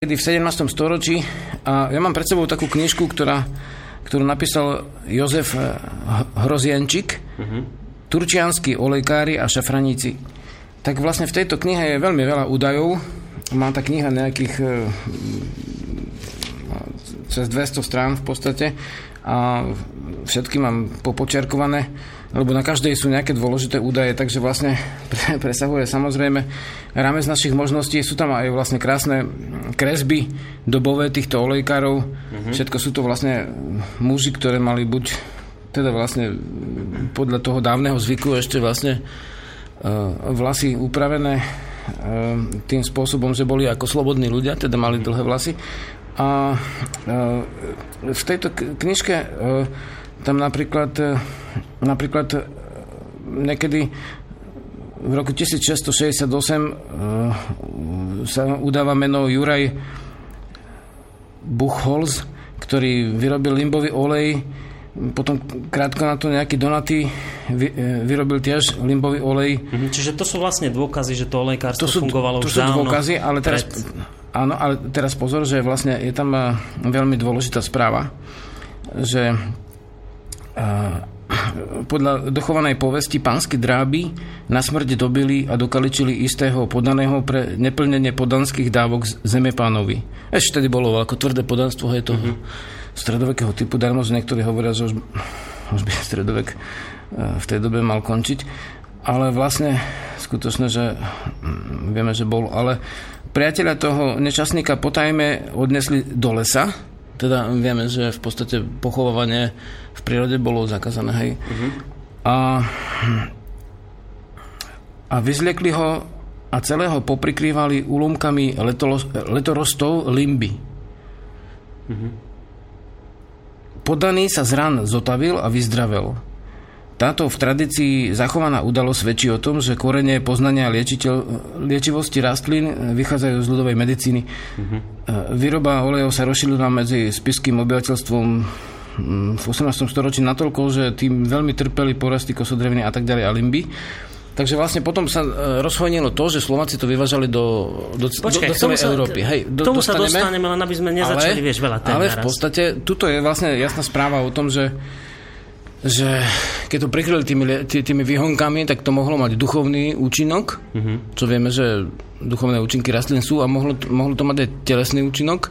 v 17. storočí a ja mám pred sebou takú knižku, ktorá, ktorú napísal Jozef eh, Hrozienčík, uh-huh. Turčianskí olejkári a šafraníci. Tak vlastne v tejto knihe je veľmi veľa údajov. Má tá kniha nejakých eh, cez 200 strán v podstate a všetky mám popočerkované lebo na každej sú nejaké dôležité údaje, takže vlastne presahuje samozrejme rámec našich možností. Sú tam aj vlastne krásne kresby dobové týchto olejkárov. Mm-hmm. Všetko sú to vlastne muži, ktoré mali buď teda vlastne podľa toho dávneho zvyku ešte vlastne uh, vlasy upravené uh, tým spôsobom, že boli ako slobodní ľudia, teda mali dlhé vlasy. A uh, v tejto knižke uh, tam napríklad, e, napríklad e, niekedy v roku 1668 uh, e, sa udáva meno Juraj Buchholz, ktorý vyrobil limbový olej, potom krátko na to nejaký Donaty vy, vyrobil tiež limbový olej. Mhm, čiže to sú vlastne dôkazy, že to olejkárstvo to sú, fungovalo to už sú dávno dôkazy, ale teraz, pred... áno, ale teraz pozor, že vlastne je tam veľmi dôležitá správa, že podľa dochovanej povesti pánsky dráby na smrť dobili a dokaličili istého podaného pre neplnenie podanských dávok zemepánovi. Ešte tedy bolo ako tvrdé podanstvo, je to mm-hmm. stredovekého typu, darmo, niektorí hovoria, že už, už by stredovek e, v tej dobe mal končiť. Ale vlastne skutočne, že mm, vieme, že bol, ale priateľa toho nečasníka potajme odnesli do lesa, teda vieme, že v podstate pochovávanie v prírode bolo zakázané, hej. Uh-huh. A, a vyzliekli ho a celého poprikrývali úlomkami letorostov limby. Uh-huh. Podaný sa z ran zotavil a vyzdravel. Táto v tradícii zachovaná udalosť svedčí o tom, že korene poznania liečiteľ, liečivosti rastlín vychádzajú z ľudovej medicíny. Uh-huh. Výroba olejov sa rozšírila medzi spiským obyvateľstvom v 18. storočí natoľko, že tým veľmi trpeli porasty kosodreviny a tak ďalej a limby. Takže vlastne potom sa e, rozhojnilo to, že Slováci to vyvážali do, do, Počkej, do, do celej sa, Európy. Hej, do, tomu dostaneme, sa dostaneme, len aby sme nezačali, ale, vieš, veľa tém Ale v podstate, tuto je vlastne jasná správa o tom, že že keď to prikryli tými, tý, tými výhonkami, tak to mohlo mať duchovný účinok, mm-hmm. čo vieme, že duchovné účinky rastlín sú a mohlo, mohlo to mať aj telesný účinok.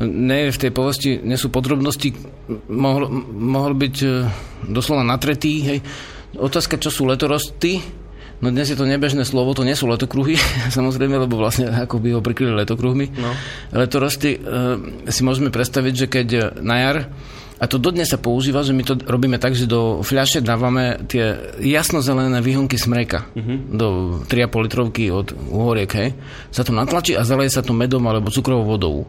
Nie v tej povesti, nie sú podrobnosti, mohol, mohol byť e, doslova natretý. Hej. Otázka, čo sú letorosty, No dnes je to nebežné slovo, to nie sú letokruhy, samozrejme, lebo vlastne ako by ho prikryli letokruhmi. No. Letorosty e, si môžeme predstaviť, že keď na jar a to dodnes sa používa, že my to robíme tak, že do fľaše dávame tie jasnozelené výhonky smreka. Uh-huh. Do 3,5 litrovky od uhoriek, hej. Sa to natlačí a zaleje sa to medom alebo cukrovou vodou.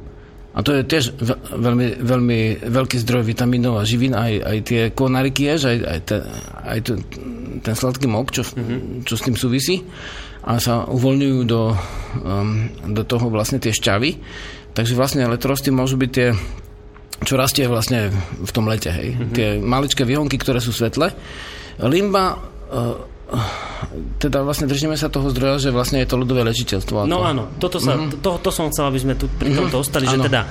A to je tiež veľmi, veľmi veľký zdroj vitamínov a živín, aj, aj tie konariky ješ, aj, aj, ten, aj ten, ten sladký mok, čo, uh-huh. čo s tým súvisí. A sa uvoľňujú do, um, do toho vlastne tie šťavy. Takže vlastne letorosty môžu byť tie čo rastie vlastne v tom lete. Hej. Mm-hmm. Tie maličké výhonky, ktoré sú svetle. Limba uh, teda vlastne držíme sa toho zdroja, že vlastne je to ľudové lečiteľstvo. No áno, toto sa, mm-hmm. to, to som chcel, aby sme tu pri tomto mm-hmm. ostali, že teda,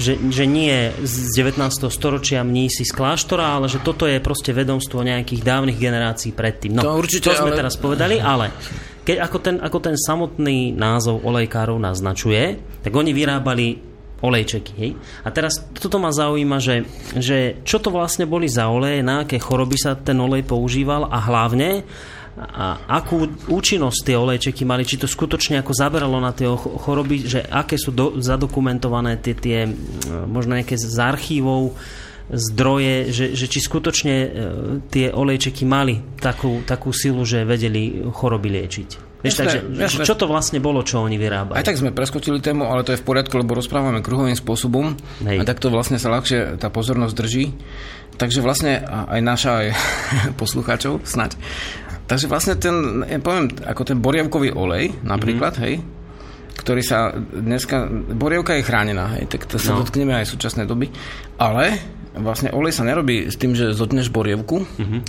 že, že nie z 19. storočia mnísi z kláštora, ale že toto je proste vedomstvo nejakých dávnych generácií predtým. No, to, určite, to sme ale... teraz povedali, ale keď ako ten, ako ten samotný názov olejkárov naznačuje, tak oni vyrábali olejčeky. Hej? A teraz toto ma zaujíma, že, že čo to vlastne boli za oleje, na aké choroby sa ten olej používal a hlavne a akú účinnosť tie olejčeky mali, či to skutočne ako zaberalo na tie choroby, že aké sú do, zadokumentované tie, tie možno nejaké z archívov zdroje, že, že či skutočne e, tie olejčeky mali takú, takú silu, že vedeli choroby liečiť. Vieš, takže, jasné. čo to vlastne bolo, čo oni vyrábali? Aj tak sme preskočili tému, ale to je v poriadku, lebo rozprávame kruhovým spôsobom Hej. a takto vlastne sa ľahšie tá pozornosť drží. Takže vlastne aj naša, aj poslucháčov, snať. Takže vlastne ten, ja poviem, ako ten borievkový olej napríklad, mm-hmm. hej, ktorý sa dneska, borievka je chránená, hej, tak to sa no. dotkneme aj v súčasnej doby, ale vlastne olej sa nerobí s tým, že zotneš borievku, uh-huh.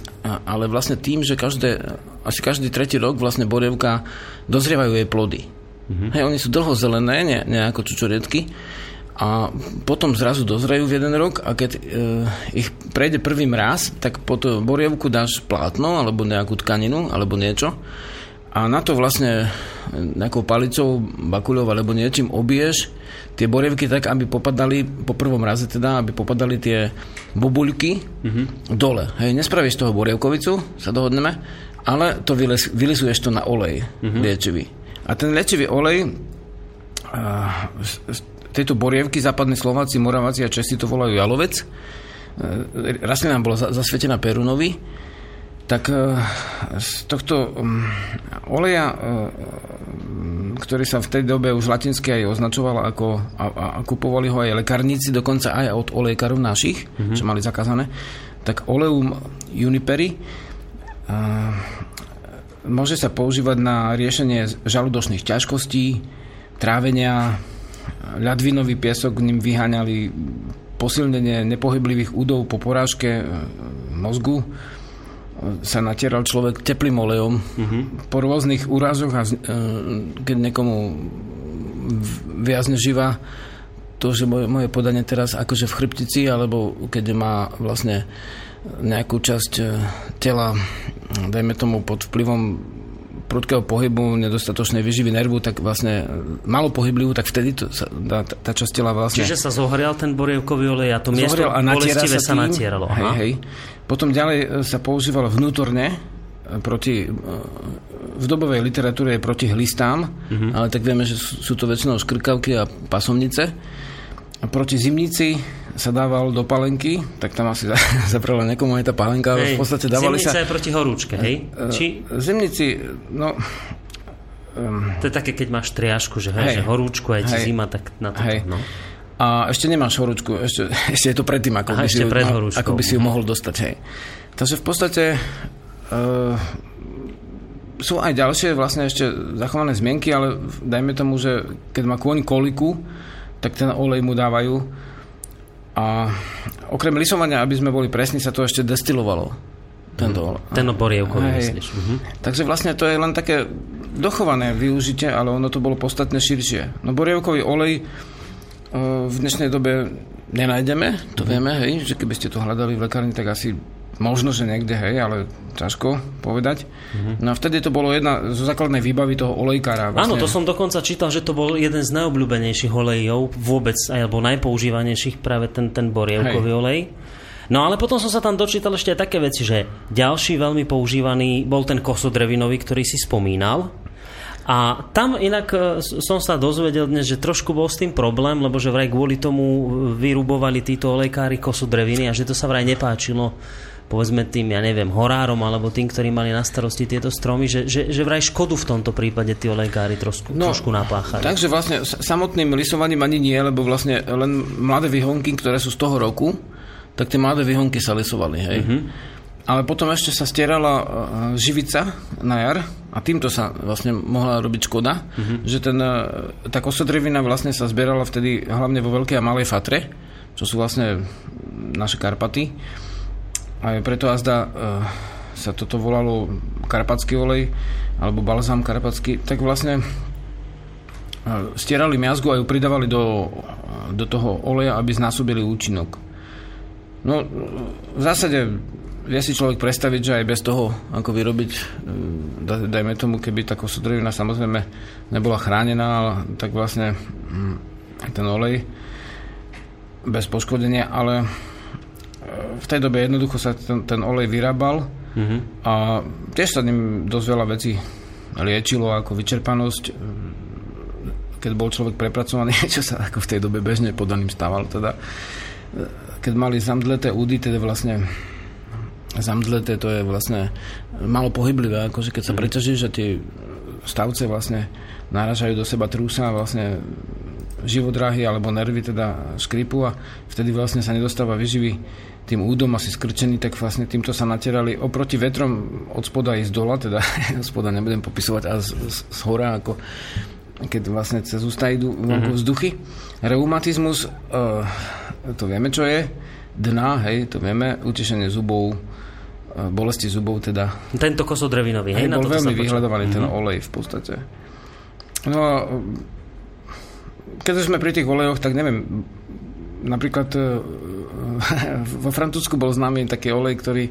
ale vlastne tým, že každé, asi každý tretí rok vlastne borievka dozrievajú jej plody. Uh-huh. Hej, oni sú dlho zelené, nie, nie ako čučoriedky. A potom zrazu dozrajú v jeden rok a keď e, ich prejde prvý mraz, tak po to borievku dáš plátno alebo nejakú tkaninu alebo niečo a na to vlastne nejakou palicou, bakuľou alebo niečím obiješ tie borievky tak, aby popadali po prvom raze teda, aby popadali tie bubuľky mm-hmm. dole. Hej, nespravíš toho borievkovicu, sa dohodneme, ale to vyles, vylisuješ to na olej mm-hmm. liečivý. A ten liečivý olej a, tejto borievky západní Slováci, Moraváci a Česi to volajú jalovec. E, rastlina bola zasvetená Perunovi. Tak e, z tohto mm, oleja, e, ktorý sa v tej dobe už latinsky aj označoval ako, a, a kupovali ho aj lekárnici, dokonca aj od olejkarov našich, mm-hmm. čo mali zakázané, tak oleum juniperi môže sa používať na riešenie žalúdočných ťažkostí, trávenia, ľadvinový piesok ním vyháňali posilnenie nepohyblivých údov po porážke mozgu sa natieral človek teplým olejom uh-huh. po rôznych úrazoch a e, keď niekomu viazne živá to, že moje, moje podanie teraz akože v chrbtici alebo keď má vlastne nejakú časť e, tela dajme tomu pod vplyvom prudkého pohybu, nedostatočnej vyživy nervu, tak vlastne malo pohyblivú, tak vtedy to sa, tá, tá časť tela vlastne... Čiže sa zohrial ten borievkový olej a to miesto a bolestivé sa, sa natieralo. Hej, hej. Potom ďalej e, sa používalo vnútorne e, proti, e, v dobovej literatúre je proti hlistám, uh-huh. ale tak vieme, že sú to väčšinou škrkavky a pasomnice. Proti zimnici sa dával do palenky, tak tam asi zaprela nekomu aj tá palenka, ale v podstate dávali Zimnica sa... je proti horúčke, hej? E, Či... Zimnici, no... Um, to je také, keď máš triašku, že, hej, hej, že horúčku aj ti zima, tak na to. Hej. No. A ešte nemáš horúčku, ešte, ešte je to predtým, ako, Aha, by, si ju, pred ako by si ju mohol dostať. Hej. Takže v podstate uh, sú aj ďalšie vlastne ešte zachované zmienky, ale dajme tomu, že keď má kôň koliku, tak ten olej mu dávajú a okrem lisovania, aby sme boli presní, sa to ešte destilovalo. Tento, mm. ten borievkový, myslíš. Uh-huh. Takže vlastne to je len také dochované využitie, ale ono to bolo podstatne širšie. No borievkový olej uh, v dnešnej dobe nenájdeme, to uh-huh. vieme, hej, že keby ste to hľadali v lekárni, tak asi Možno, že niekde, hej, ale ťažko povedať. Mm-hmm. No a vtedy to bolo jedna zo základnej výbavy toho olejkára. Vlastne. Áno, to som dokonca čítal, že to bol jeden z najobľúbenejších olejov vôbec, alebo najpoužívanejších práve ten, ten borievkový hej. olej. No ale potom som sa tam dočítal ešte aj také veci, že ďalší veľmi používaný bol ten kosodrevinový, ktorý si spomínal. A tam inak e, som sa dozvedel dnes, že trošku bol s tým problém, lebo že vraj kvôli tomu vyrubovali títo olejkári kosodreviny a že to sa vraj nepáčilo povedzme tým, ja neviem, horárom alebo tým, ktorí mali na starosti tieto stromy, že, že, že vraj škodu v tomto prípade tí olejkári trošku, no, trošku napáchali. Takže vlastne samotným lisovaním ani nie, lebo vlastne len mladé vyhonky, ktoré sú z toho roku, tak tie mladé vyhonky sa lisovali, hej. Mm-hmm. Ale potom ešte sa stierala uh, živica na jar a týmto sa vlastne mohla robiť škoda, mm-hmm. že ten, uh, tá kosodrevina vlastne sa zbierala vtedy hlavne vo Veľkej a Malej Fatre, čo sú vlastne naše Karpaty a preto azda uh, sa toto volalo karpatský olej alebo balzám karpatský, tak vlastne uh, stierali miazgu a ju pridávali do, do toho oleja, aby znásobili účinok. No, v zásade vie si človek predstaviť, že aj bez toho, ako vyrobiť, e, dajme tomu, keby tá kosodrevina samozrejme nebola chránená, tak vlastne hm, ten olej bez poškodenia, ale v tej dobe jednoducho sa ten, ten olej vyrábal mm-hmm. a tiež sa ním dosť veľa vecí liečilo ako vyčerpanosť keď bol človek prepracovaný, čo sa ako v tej dobe bežne podaným stával teda keď mali zamdleté údy, teda vlastne zamdleté, to je vlastne malo pohyblivé, akože keď sa mm. preťažíš že tie stavce vlastne náražajú do seba trúsa a vlastne živodráhy alebo nervy teda škripu a vtedy vlastne sa nedostáva vyživy tým údom asi skrčený, tak vlastne týmto sa natierali oproti vetrom od spoda i z dola, teda od spoda nebudem popisovať, a z, z, z hora, ako keď vlastne cez ústa idú vonku mm-hmm. vzduchy. Reumatizmus, uh, to vieme, čo je. Dna, hej, to vieme. Utešenie zubov, uh, bolesti zubov teda. Tento kosodrevinový, hej? hej bol veľmi vyhľadovaný mm-hmm. ten mhm. olej v podstate. No, keď sme pri tých olejoch, tak neviem, napríklad e, vo Francúzsku bol známy taký olej, ktorý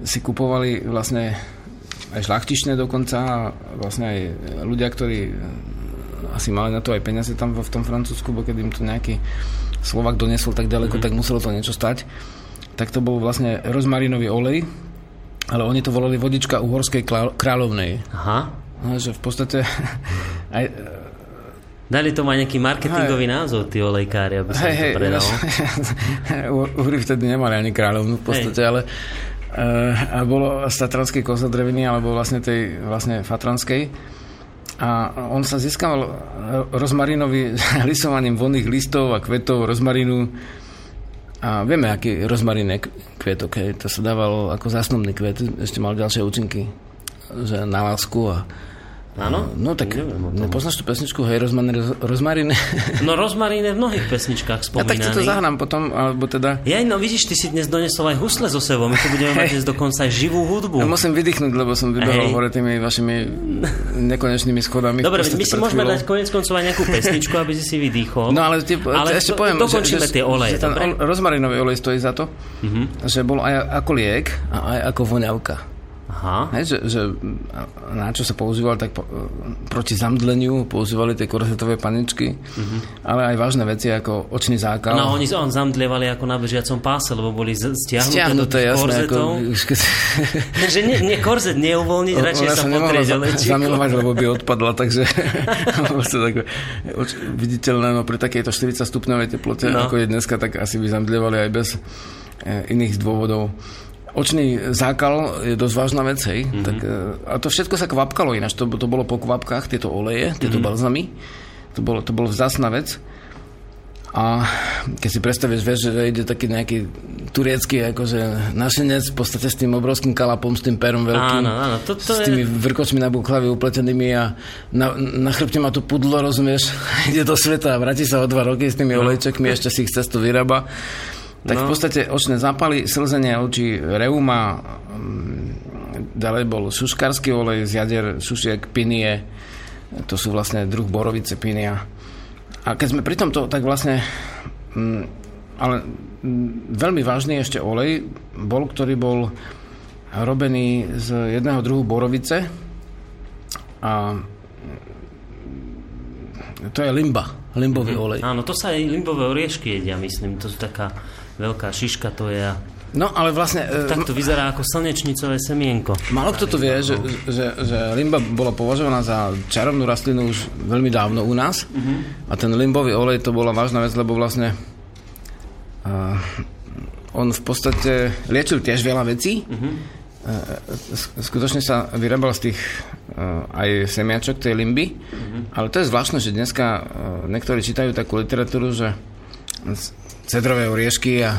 si kupovali vlastne aj šlachtičné dokonca a vlastne aj ľudia, ktorí asi mali na to aj peniaze tam v tom Francúzsku, bo keď im to nejaký Slovak donesol tak ďaleko, mm-hmm. tak muselo to niečo stať. Tak to bol vlastne rozmarinový olej, ale oni to volali vodička uhorskej kráľovnej. Aha. No, že v podstate aj, Dali to má nejaký marketingový hej. názov, tí olejkári, aby sa hej, to predalo. Uhry vtedy nemali ani kráľovnú v podstate, hej. ale uh, a bolo z Tatranskej kozodreviny, alebo vlastne tej vlastne Fatranskej. A on sa získaval rozmarinový lisovaním vonných listov a kvetov rozmarinu. A vieme, aký rozmarín je kvetok. Hej. To sa dávalo ako zásnubný kvet. Ešte mal ďalšie účinky. Že na lásku a Áno? No tak, nepoznáš tú pesničku Hej, rozmarín, rozmarín? No rozmarín je v mnohých pesničkách spomínaný. Ja tak to zahrám potom, alebo teda... Ja, no vidíš, ty si dnes donesol aj husle so sebou, my tu budeme mať dnes dokonca aj živú hudbu. Ja musím vydýchnuť, lebo som vybehol hore tými vašimi nekonečnými schodami. Dobre, my si môžeme dať konec koncov aj nejakú pesničku, aby si si vydýchol. No ale, ty, ale ešte poviem, dokončíme že, tie oleje. Že ten rozmarinový olej stojí za to, uh-huh. že bol aj ako liek a aj ako voňavka. Aha. Hej, že, že na čo sa používal, tak po, proti zamdleniu používali tie korzetové paničky, uh-huh. ale aj vážne veci ako očný zákal. No oni on zamdlievali ako na bežiacom páse, lebo boli stiahnuté, stiahnuté do jasné, korzetov. Ako, že nie, nie, korzet neuvoľniť, o, radšej sa potrieť zamilovať, lebo by odpadla, takže tak, viditeľné, no pri takejto 40 stupňovej teplote, no. ako je dneska, tak asi by zamdlievali aj bez e, iných dôvodov. Očný zákal je dosť vážna vec, hej. Mm-hmm. Tak, e, a to všetko sa kvapkalo ináč. To, to bolo po kvapkách, tieto oleje, tieto mm-hmm. balzamy. To bolo, to bolo vzácna vec. A keď si predstavíš, vieš, že ide taký nejaký turecký akože našenec v podstate s tým obrovským kalapom, s tým perom veľkým. Áno, áno. To, to s tými je... vrkočmi na buklavi upletenými a na, na chrbte má to pudlo, rozumieš? ide do sveta a vráti sa o dva roky s tými no. olejčekmi, ešte si ich cestu vyrába. Tak no. v podstate očné zápaly, slzenie očí, reuma, mm, ďalej bol šuškarský olej z jader, šušiek, pinie, to sú vlastne druh borovice, pinia. A keď sme pri tomto, tak vlastne mm, ale mm, veľmi vážny ešte olej bol, ktorý bol robený z jedného druhu borovice a to je limba, limbový mm-hmm. olej. Áno, to sa aj limbové oriešky jedia, myslím. To sú taká veľká šiška to je a No, ale vlastne... Tak to vyzerá ako slnečnicové semienko. Málo kto to vie, že, že, že limba bola považovaná za čarovnú rastlinu už veľmi dávno u nás. Uh-huh. A ten limbový olej to bola vážna vec, lebo vlastne uh, on v podstate liečil tiež veľa vecí. Uh-huh. Uh, skutočne sa vyrábal z tých uh, aj semiačok tej limby. Uh-huh. Ale to je zvláštne, že dneska uh, niektorí čítajú takú literatúru, že cedrové oriešky a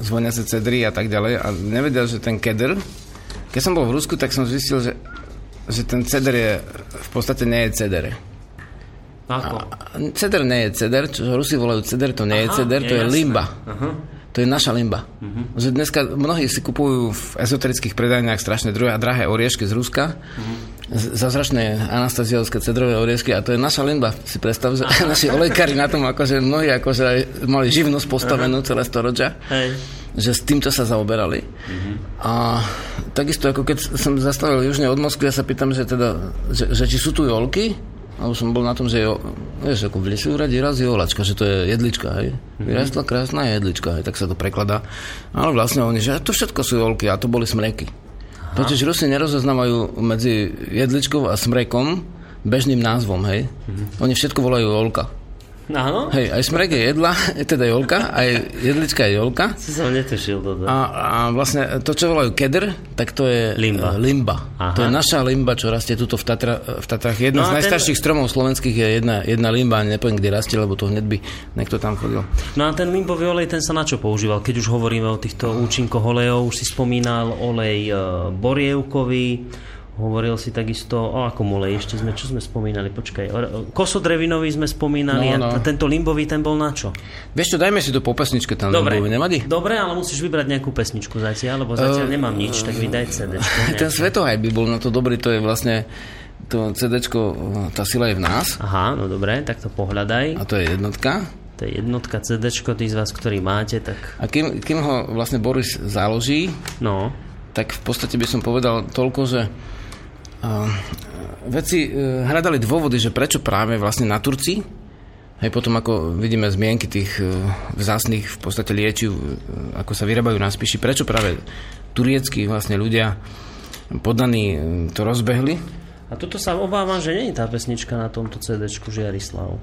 zvoniace cedry a tak ďalej a nevedel, že ten keder, keď som bol v Rusku, tak som zistil, že, že ten ceder je, v podstate nie je ceder. Ako? A, ceder nie je ceder, čo Rusi volajú ceder, to nie Aha, je ceder, to je, je limba. Aha. To je naša limba. Uh-huh. Že dneska mnohí si kupujú v ezoterických predajniach strašne druhé a drahé oriešky z Ruska. Uh-huh. Zázračné anastaziovské cedrové oriešky a to je naša limba. Si predstav, že Aha. naši olejkári na tom akože mnohí akože mali živnosť postavenú uh-huh. celé storočia. Hej. Že s týmto sa zaoberali. Uh-huh. A takisto ako keď som zastavil južne od Moskvy, ja sa pýtam, že teda, že, že či sú tu jolky, a už som bol na tom, že jo, vieš, ako v lese uradí raz jolačka, že to je jedlička, hej. Mm-hmm. Vyrastla krásna jedlička, hej, tak sa to prekladá. Ale vlastne oni, že to všetko sú jolky a to boli smreky. Totiž Rusi nerozoznávajú medzi jedličkou a smrekom bežným názvom, hej. Mm-hmm. Oni všetko volajú jolka. Áno? Hej, aj smrek je jedla, je teda jolka, aj jedlička je jolka. Si som netušil toto. A, a vlastne to, čo volajú keder, tak to je limba. Uh, limba. To je naša limba, čo rastie tuto v, Tatra, v Tatrách. Jedna no z najstarších ten... stromov slovenských je jedna, jedna limba, nepoviem, kde rastie, lebo to hneď by niekto tam chodil. No a ten limbový olej, ten sa na čo používal? Keď už hovoríme o týchto účinkoch olejov, už si spomínal olej uh, borievkový, Hovoril si takisto o akom olej, ešte sme, čo sme spomínali, počkaj, kosodrevinový sme spomínali no, no. a tento limbový ten bol na čo? Vieš čo, dajme si to po pesničke tam Dobre, limbový, nevadí? Dobre, ale musíš vybrať nejakú pesničku zatiaľ, lebo zatiaľ uh, nemám nič, tak vydaj CD. Ten svetohaj by bol na to dobrý, to je vlastne to CDčko, tá sila je v nás. Aha, no dobre, tak to pohľadaj. A to je jednotka. To je jednotka CDčko, tí z vás, ktorí máte, tak... A kým, kým ho vlastne Boris založí, no. tak v podstate by som povedal toľko, že veci uh, hľadali dôvody, že prečo práve vlastne na Turci, Hej, potom ako vidíme zmienky tých uh, vzácných v podstate liečiv, uh, ako sa vyrábajú na spíši, prečo práve turieckí vlastne ľudia podaní to rozbehli, a toto sa obávam, že nie je tá pesnička na tomto CD-čku Žiarislav.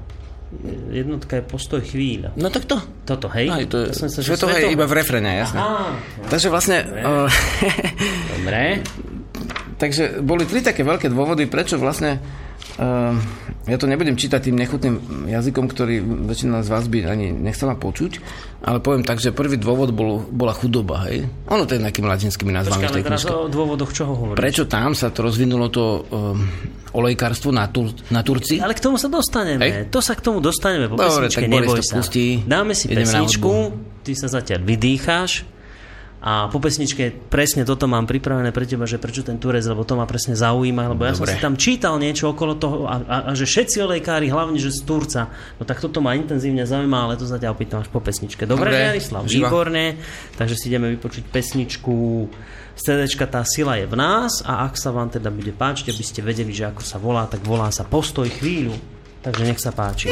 Jednotka je postoj chvíľa. No tak to. Toto, hej? Aj, to, to, že to je iba v refrene, jasné. Aha. Takže vlastne... Dobre. Uh, Dobre. Takže boli tri také veľké dôvody, prečo vlastne uh, ja to nebudem čítať tým nechutným jazykom, ktorý väčšina z vás by ani nechcela počuť, ale poviem tak, že prvý dôvod bol, bola chudoba, hej? Ono to je nejakými latinskými názvami. Počkaj, teraz o dôvodoch čoho hovoríš? Prečo tam sa to rozvinulo to um, olejkárstvo na, Tur- na Turci? Ale k tomu sa dostaneme. Hej? To sa k tomu dostaneme po Dobre, pesničke, neboj sa. Pustí, Dáme si pesničku, ty sa zatiaľ vydýcháš a po pesničke presne toto mám pripravené pre teba, že prečo ten Turec, lebo to ma presne zaujíma, lebo ja Dobre. som si tam čítal niečo okolo toho a, a, a že všetci olejkári, hlavne že z Turca, no tak toto ma intenzívne zaujíma, ale to zatiaľ pýtam až po pesničke. Dobre, Dobre Jarislav, výborne, takže si ideme vypočuť pesničku CDčka Tá sila je v nás a ak sa vám teda bude páčiť, aby ste vedeli, že ako sa volá, tak volá sa Postoj chvíľu. Takže nech sa páči.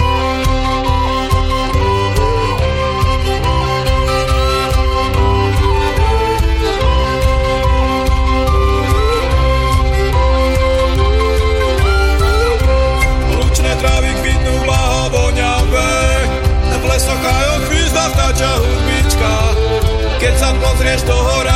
Pozrieš do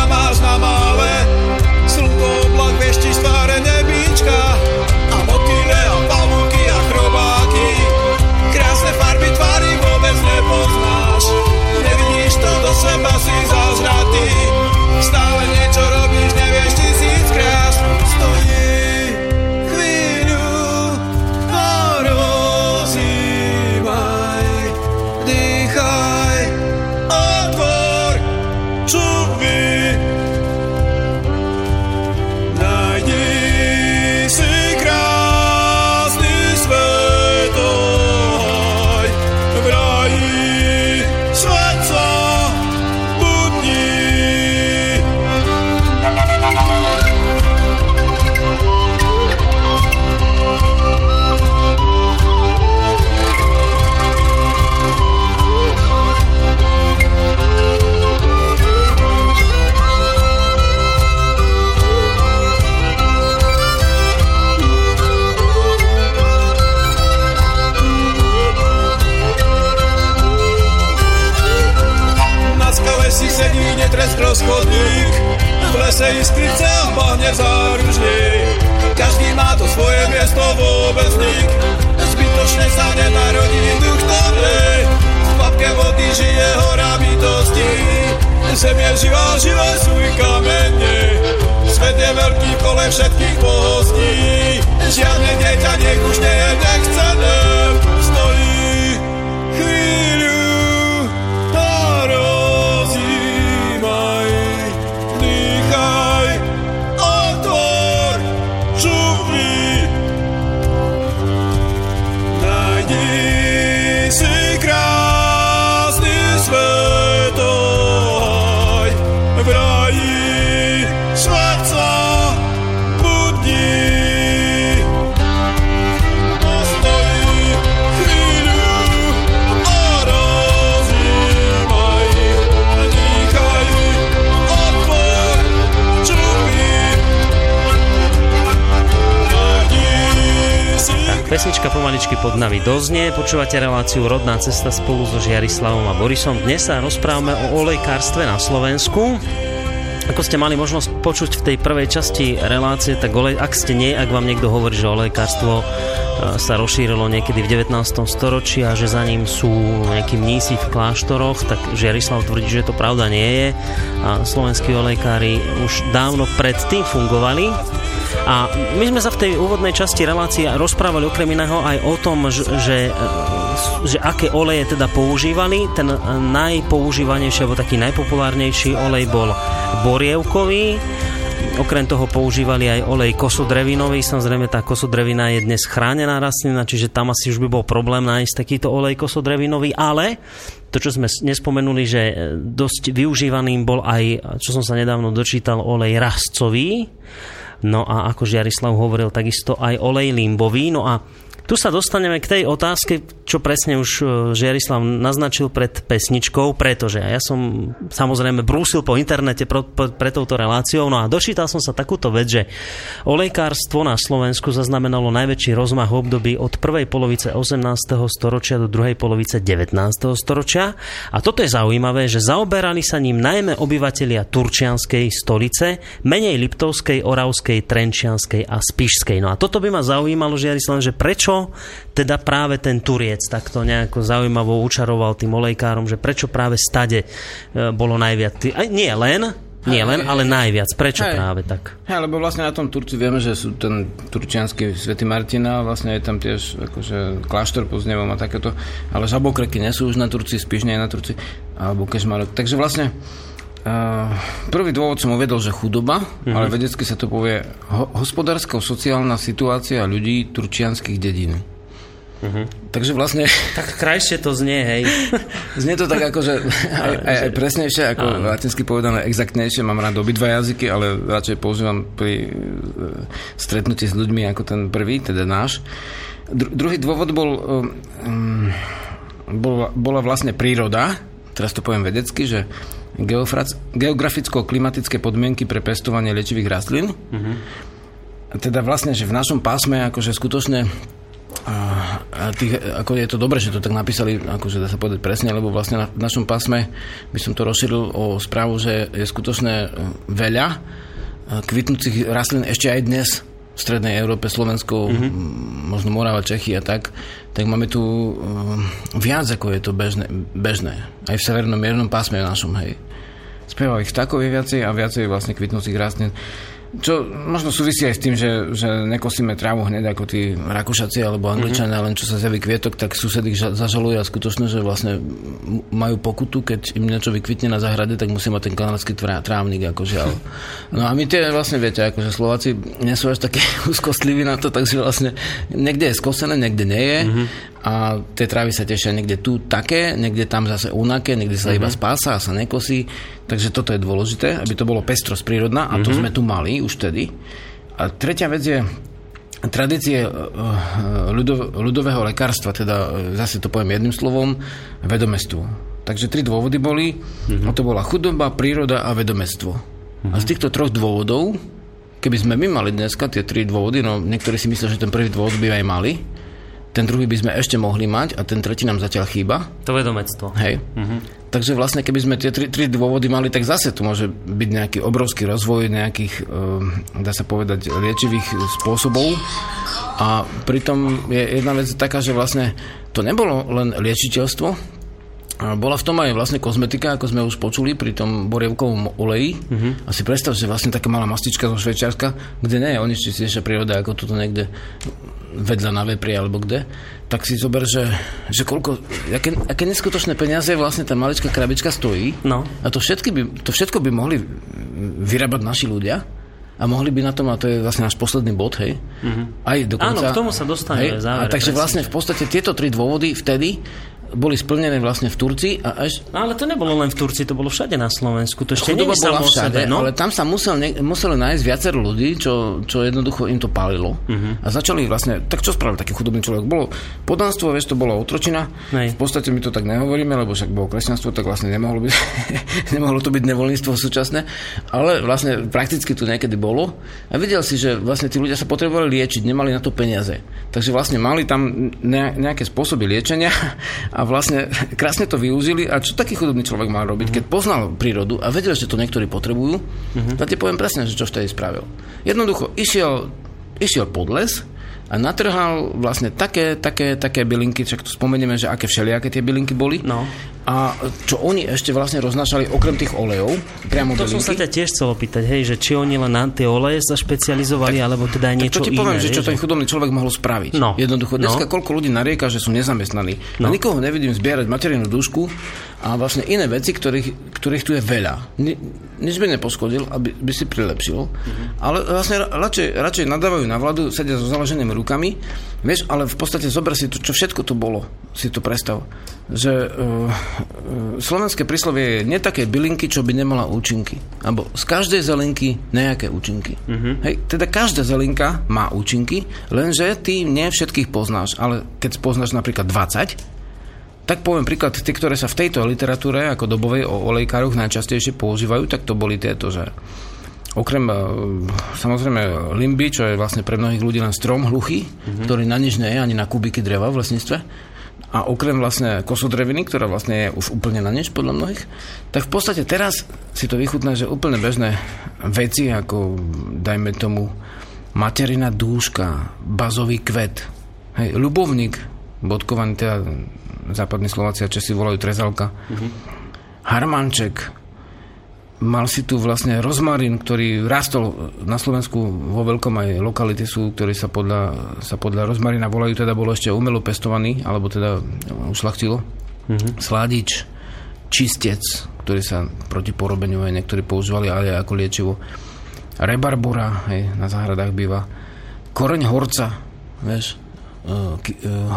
rozchodník. V lese iskrice a v bahne záružník. Každý má to svoje miesto vôbec nik Zbytočne sa nenarodí duch ktorý V papke vody žije hora bytosti. Zem je živá, živé sú i kamene. Svet je veľký kole všetkých bohostí Žiadne dieťa nech už nie je Pesnička pomaličky pod nami doznie. Počúvate reláciu Rodná cesta spolu so Žiarislavom a Borisom. Dnes sa rozprávame o olejkárstve na Slovensku. Ako ste mali možnosť počuť v tej prvej časti relácie, tak olej, ak ste nie, ak vám niekto hovorí, že olejkárstvo e, sa rozšírilo niekedy v 19. storočí a že za ním sú nejakí mnísi v kláštoroch, tak Žiarislav tvrdí, že to pravda nie je. A slovenskí olejkári už dávno predtým fungovali a my sme sa v tej úvodnej časti relácie rozprávali okrem iného aj o tom, že, že, že aké oleje teda používali. Ten najpoužívanejší alebo taký najpopulárnejší olej bol borievkový, okrem toho používali aj olej kosodrevinový. Samozrejme, tá kosodrevina je dnes chránená rastlina, čiže tam asi už by bol problém nájsť takýto olej kosodrevinový, ale to, čo sme nespomenuli, že e, dosť využívaným bol aj, čo som sa nedávno dočítal, olej rastcový. No a ako Žiarislav hovoril, takisto aj olej limbový. No a tu sa dostaneme k tej otázke, čo presne už e, Žiarislav naznačil pred pesničkou, pretože ja som samozrejme brúsil po internete pre, pre, touto reláciou, no a dočítal som sa takúto vec, že olejkárstvo na Slovensku zaznamenalo najväčší rozmach období od prvej polovice 18. storočia do druhej polovice 19. storočia. A toto je zaujímavé, že zaoberali sa ním najmä obyvatelia Turčianskej stolice, menej Liptovskej, Oravskej, Trenčianskej a Spišskej. No a toto by ma zaujímalo, Žiarislav, že prečo teda práve ten Turiec takto nejako zaujímavo učaroval tým olejkárom, že prečo práve stade e, bolo najviac. Aj, nie len, nie len, ale najviac. Prečo hej, práve tak? Hej, lebo vlastne na tom Turci vieme, že sú ten turčianský Svetý Martina, vlastne je tam tiež akože kláštor pod znevom a takéto, ale žabokreky nie sú už na Turci, spíš nie na Turci, alebo kežmarok. Takže vlastne Uh, prvý dôvod som uvedol, že chudoba, uh-huh. ale vedecky sa to povie ho- hospodársko-sociálna situácia ľudí turčianských dedín. Uh-huh. Takže vlastne... Tak krajšie to znie, hej. znie to tak ako, že aj, aj, aj presnejšie, ako Áno. latinsky povedané, exaktnejšie. Mám rád obidva jazyky, ale radšej používam pri uh, stretnutí s ľuďmi ako ten prvý, teda náš. Dru- druhý dôvod bol, um, bola, bola vlastne príroda, teraz to poviem vedecky, že geograficko-klimatické podmienky pre pestovanie liečivých rastlín. Uh-huh. Teda vlastne, že v našom pásme akože skutočne a, tých, ako je to dobre, že to tak napísali, akože dá sa povedať presne, lebo vlastne na, v našom pásme by som to rozšíril o správu, že je skutočne e, veľa e, kvitnúcich rastlín ešte aj dnes v Strednej Európe, Slovensku, mm-hmm. možno Morava, Čechy a tak, tak máme tu uh, viac, ako je to bežné, bežné. Aj v severnom miernom pásme našom, hej. Spievajú ich takových viacej a viacej vlastne kvitnúcich rastlín. Čo možno súvisí aj s tým, že, že nekosíme trávu hneď ako tí Rakúšaci alebo mhm. Angličania, mm-hmm. len čo sa zjaví kvietok, tak susedy ich zažalujú a skutočne, že vlastne majú pokutu, keď im niečo vykvitne na záhrade, tak musí mať ten kanadský trávnik, ako žiaľ. No a my tie vlastne viete, akože Slováci nie sú až také úzkostliví na to, takže vlastne niekde je skosené, niekde nie je. Mm-hmm a tie trávy sa tešia niekde tu také, niekde tam zase unaké, niekde sa mm-hmm. iba spása a sa nekosí. Takže toto je dôležité, aby to bolo pestrosť prírodná a mm-hmm. to mhm. sme tu mali už vtedy. A tretia vec je tradície e, e, ľudov, ľudového lekárstva, teda e, zase to poviem jedným slovom, vedomestvo. Takže tri dôvody boli, mm-hmm. a to bola chudoba, príroda a vedomestvo. Mm-hmm. A z týchto troch dôvodov, keby sme my mali dneska tie tri dôvody, no niektorí si myslia, že ten prvý dôvod by aj mali, ten druhý by sme ešte mohli mať a ten tretí nám zatiaľ chýba. To vedomectvo. Hej. Uh-huh. Takže vlastne, keby sme tie tri, tri dôvody mali, tak zase tu môže byť nejaký obrovský rozvoj nejakých, uh, dá sa povedať, liečivých spôsobov. A pritom je jedna vec taká, že vlastne to nebolo len liečiteľstvo, bola v tom aj vlastne kozmetika, ako sme už počuli pri tom borievkovom oleji. Uh-huh. A si predstav, že vlastne taká malá mastička zo Švečárska, kde nie je o nič čistejšia príroda, ako tuto niekde vedľa na Vepri alebo kde, tak si zober, že, že koľko, aké, aké neskutočné peniaze vlastne tá maličká krabička stojí. No. A to, všetky by, to všetko by mohli vyrábať naši ľudia a mohli by na tom, a to je vlastne náš posledný bod, hej, uh-huh. aj dokonca... Áno, k tomu sa dostaneme. a takže vlastne v podstate tieto tri dôvody vtedy boli splnené vlastne v Turcii. A až... No, ale to nebolo len v Turcii, to bolo všade na Slovensku. To ešte Chudoba bola všade, sebe, no? ale tam sa musel, ne, museli nájsť viacero ľudí, čo, čo jednoducho im to palilo. Uh-huh. A začali vlastne, tak čo spravil taký chudobný človek? Bolo podanstvo, vieš, to bola otročina. Nej. V podstate my to tak nehovoríme, lebo však bolo kresťanstvo, tak vlastne nemohlo, byť, nemohlo to byť nevoľníctvo súčasné. Ale vlastne prakticky to niekedy bolo. A videl si, že vlastne tí ľudia sa potrebovali liečiť, nemali na to peniaze. Takže vlastne mali tam nejaké spôsoby liečenia a vlastne krásne to využili. A čo taký chudobný človek mal robiť, keď poznal prírodu a vedel, že to niektorí potrebujú, uh-huh. tak ti poviem presne, že čo vtedy spravil. Jednoducho išiel, išiel pod les, a natrhal vlastne také, také, také bylinky, však tu spomenieme, že aké všelijaké tie bylinky boli. No. A čo oni ešte vlastne roznašali okrem tých olejov, priamo To som sa ťa tiež chcel opýtať, hej, že či oni len na tie oleje sa špecializovali, tak, alebo teda niečo tak to ti poviem, iné, že čo ten chudobný človek mohol spraviť. No. Jednoducho, dneska no. koľko ľudí narieka, že sú nezamestnaní. No. A nikoho nevidím zbierať materiálnu dušku a vlastne iné veci, ktorých, ktorých tu je veľa. Ni, nič by nepoškodil, aby by si prilepšil, mm-hmm. ale vlastne radšej, radšej nadávajú na vládu, sedia so založenými rukami, vieš, ale v podstate zober si to, čo všetko to bolo, si to predstav. Že uh, slovenské príslovie je nie také bylinky, čo by nemala účinky. Alebo z každej zelinky nejaké účinky. Mm-hmm. Hej, teda každá zelinka má účinky, lenže ty nie všetkých poznáš, ale keď poznáš napríklad 20, tak poviem príklad, tie, ktoré sa v tejto literatúre ako dobovej o olejkároch najčastejšie používajú, tak to boli tieto, že okrem e, samozrejme limby, čo je vlastne pre mnohých ľudí len strom hluchý, mm-hmm. ktorý na nič nie je, ani na kubiky dreva v lesníctve, a okrem vlastne kosodreviny, ktorá vlastne je už úplne na nič podľa mnohých, tak v podstate teraz si to vychutná, že úplne bežné veci, ako dajme tomu materina dúška, bazový kvet, hej, ľubovník, bodkovaný teda západní Slováci a Česi volajú trezalka. Uh-huh. Harmanček, mal si tu vlastne rozmarín, ktorý rastol na Slovensku vo veľkom aj lokality sú, ktorí sa podľa, sa podľa rozmarina volajú, teda bolo ešte umelo pestovaný, alebo teda ušlachtilo. Uh-huh. Sládič, čistec, ktorý sa proti porobeniu aj niektorí používali, ale aj ako liečivo. Rebarbura, hej, na záhradách býva. Koreň horca, vieš, uh,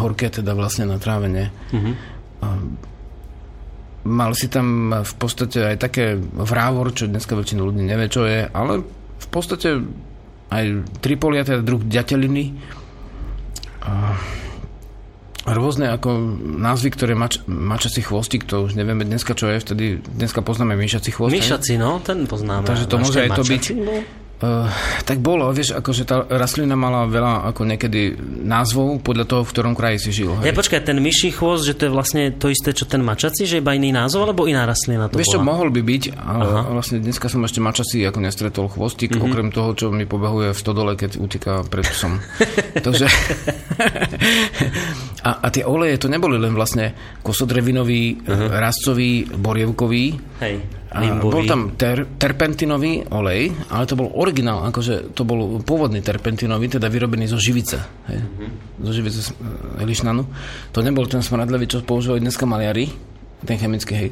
horké teda vlastne na trávenie. Uh-huh. Mal si tam v podstate aj také vrávor, čo dneska väčšina ľudí nevie, čo je, ale v podstate aj tripolia, teda druh ďateliny. Rôzne ako názvy, ktoré mač, mačací chvostík, to už nevieme dneska, čo je, vtedy dneska poznáme myšací chvost. Myšací, no, ten poznáme. Takže to môže aj to byť. Uh, tak bolo, vieš, akože tá rastlina mala veľa ako niekedy názvov podľa toho, v ktorom kraji si žil. Hej. Ja počkaj, ten myší chvost, že to je vlastne to isté, čo ten mačací, že iba iný názov, alebo iná rastlina to Vieš bola? čo, mohol by byť, ale Aha. vlastne dneska som ešte mačací ako nestretol chvostík, mm-hmm. okrem toho, čo mi pobehuje v stodole, keď uteká pred psom. Takže... a, a tie oleje to neboli len vlastne kosodrevinový, uh-huh. rastcový, borievkový, Hej bol tam ter, terpentinový olej, ale to bol originál, akože to bol pôvodný terpentinový, teda vyrobený zo živice. Hej, mm-hmm. Zo živice lišnanu. To nebol ten smradlevý, čo používali dneska maliari, ten chemický, hej.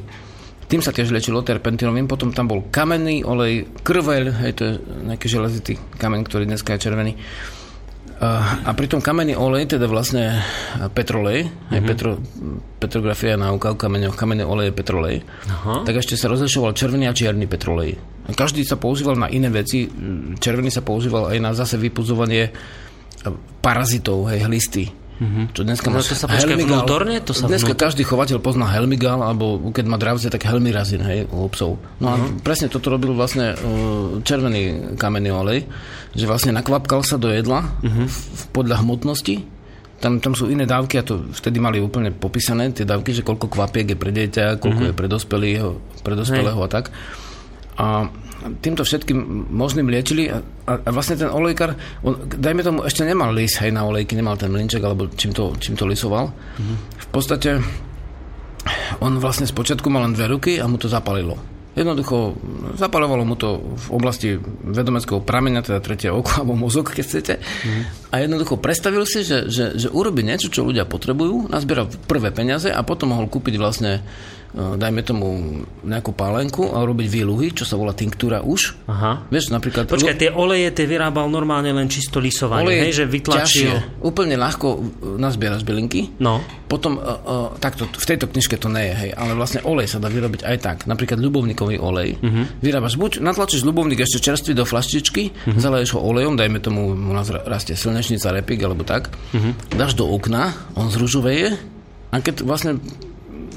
Tým sa tiež liečilo terpentinovým, potom tam bol kamenný olej, krveľ, hej, to je nejaký železitý kameň, ktorý dneska je červený a pri tom kamenný olej, teda vlastne petrolej, mm-hmm. aj mhm. petro, petrografia náuka o kameňoch, kamenný olej je petrolej, Aha. tak ešte sa rozlišoval červený a čierny petrolej. Každý sa používal na iné veci, červený sa používal aj na zase vypudzovanie parazitov, hej, hlisty. Mm-hmm. Čo dneska no, to sa Helmigal, vnútorne? To sa dneska vnútorne? každý chovateľ pozná Helmigal, alebo keď má dravce, tak Helmirazin, hej, u psov. No a mhm. presne toto robil vlastne uh, červený kamenný olej, že vlastne nakvapkal sa do jedla v, podľa hmotnosti, tam, tam sú iné dávky a to vtedy mali úplne popísané, tie dávky, že koľko kvapiek je pre dieťa, koľko uh-huh. je pre dospelého, pre dospelého a tak. A týmto všetkým možným liečili a, a vlastne ten olejkar, on, dajme tomu, ešte nemal lis hej, na olejky, nemal ten mlinček, alebo čím to, čím to lisoval. Mm-hmm. V podstate on vlastne spočiatku mal len dve ruky a mu to zapalilo. Jednoducho zapalovalo mu to v oblasti vedomeckého prameňa, teda tretie oko alebo mozog, keď chcete. Mm. A jednoducho predstavil si, že, že, že urobí niečo, čo ľudia potrebujú, nazbiera prvé peniaze a potom mohol kúpiť vlastne dajme tomu nejakú pálenku a robiť výluhy, čo sa volá tinktúra už. Aha. Vieš, napríklad... Počkaj, tie oleje tie vyrábal normálne len čisto lisovanie, oleje hej, že vytlačil... Ťažšie, úplne ľahko eh, nazbieraš bylinky. No. Potom, uh, uh, takto, v tejto knižke to nie je, hej, ale vlastne olej sa dá vyrobiť aj tak. Napríklad ľubovníkový olej. Uh-huh. Vyrábaš buď, natlačíš ľubovník ešte čerstvý do flaštičky, uh-huh. zaleješ ho olejom, dajme tomu, u nás rastie slnečnica, repík alebo tak, uh-huh. dáš do okna, on zružoveje a keď vlastne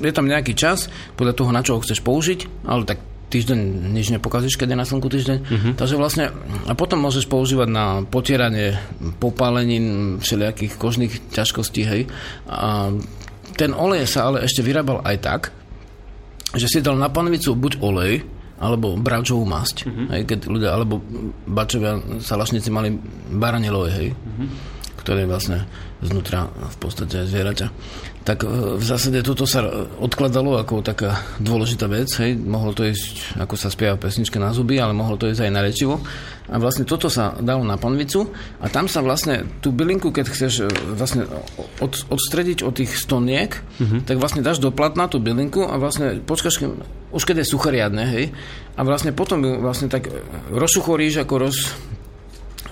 je tam nejaký čas, podľa toho, na čo ho chceš použiť, ale tak týždeň nič nepokazíš, keď je na slnku týždeň. Uh-huh. Takže vlastne, a potom môžeš používať na potieranie popálenín, všelijakých kožných ťažkostí, hej. A ten olej sa ale ešte vyrábal aj tak, že si dal na panvicu buď olej, alebo bravčovú masť, uh-huh. hej, keď ľudia, alebo bačovia salašníci mali baranie hej. Uh-huh ktoré je vlastne znútra v podstate zvieraťa. Tak v zásade toto sa odkladalo ako taká dôležitá vec. Hej. Mohlo to ísť, ako sa spieva pesničke na zuby, ale mohlo to ísť aj na rečivo. A vlastne toto sa dalo na panvicu a tam sa vlastne tú bylinku, keď chceš vlastne od, odstrediť od tých stoniek, uh-huh. tak vlastne dáš do platna tú bylinku a vlastne počkáš, už keď je suchariadne, hej, a vlastne potom ju vlastne tak rozsuchoríš, ako roz,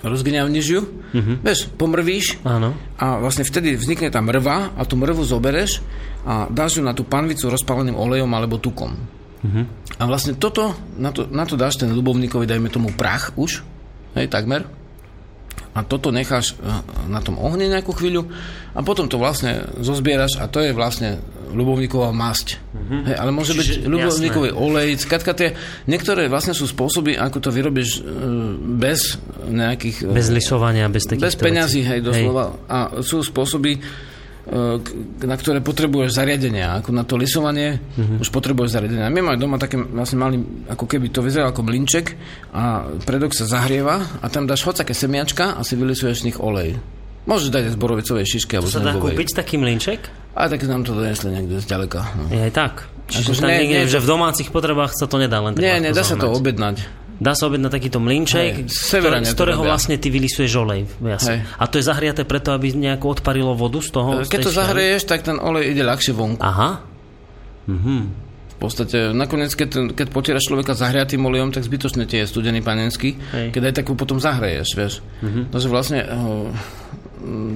rozgňavneš ju, uh-huh. vieš, pomrvíš Áno. a vlastne vtedy vznikne tá mrva a tú mrvu zobereš a dáš ju na tú panvicu rozpáleným olejom alebo tukom. Uh-huh. A vlastne toto, na to, na to dáš ten ľubovníkový, dajme tomu prach už, hej, takmer, a toto necháš eh, na tom ohne nejakú chvíľu a potom to vlastne zozbieraš a to je vlastne ľubovníková masť. Mm-hmm. Hej, ale môže Čiže, byť ľubovníkový jasné. olej. Skratka, tie, niektoré vlastne sú spôsoby, ako to vyrobíš e, bez nejakých... Bez lisovania, bez takýchto Bez peňazí, hej, doslova. Hej. A sú spôsoby, na ktoré potrebuješ zariadenia. Ako na to lisovanie uh-huh. už potrebuješ zariadenia. My máme doma také vlastne mali, ako keby to vyzeralo ako mlinček a predok sa zahrieva a tam dáš hocaké semiačka a si vylisuješ z nich olej. Môžeš dať z borovicovej šišky. To sa dá kúpiť taký mlinček? A tak nám to donesli niekde z ďaleka. No. Je tak. Čiže tam nie, niekde, nie, že v domácich potrebách sa to nedá len tak Nie, nie, dá sa to objednať. Dá sa objednať takýto mlinček, ktoré, z ktorého vlastne ty vylisuješ olej. A to je zahriaté preto, aby nejako odparilo vodu z toho? Keď to zahrieš, tak ten olej ide ľahšie vonku. Aha. Mhm. V podstate, nakoniec, keď, keď potieraš človeka zahriatým olejom, tak zbytočne tie je studený panenský, Hej. keď aj takú potom zahreješ, vieš. Mhm. Takže vlastne, uh,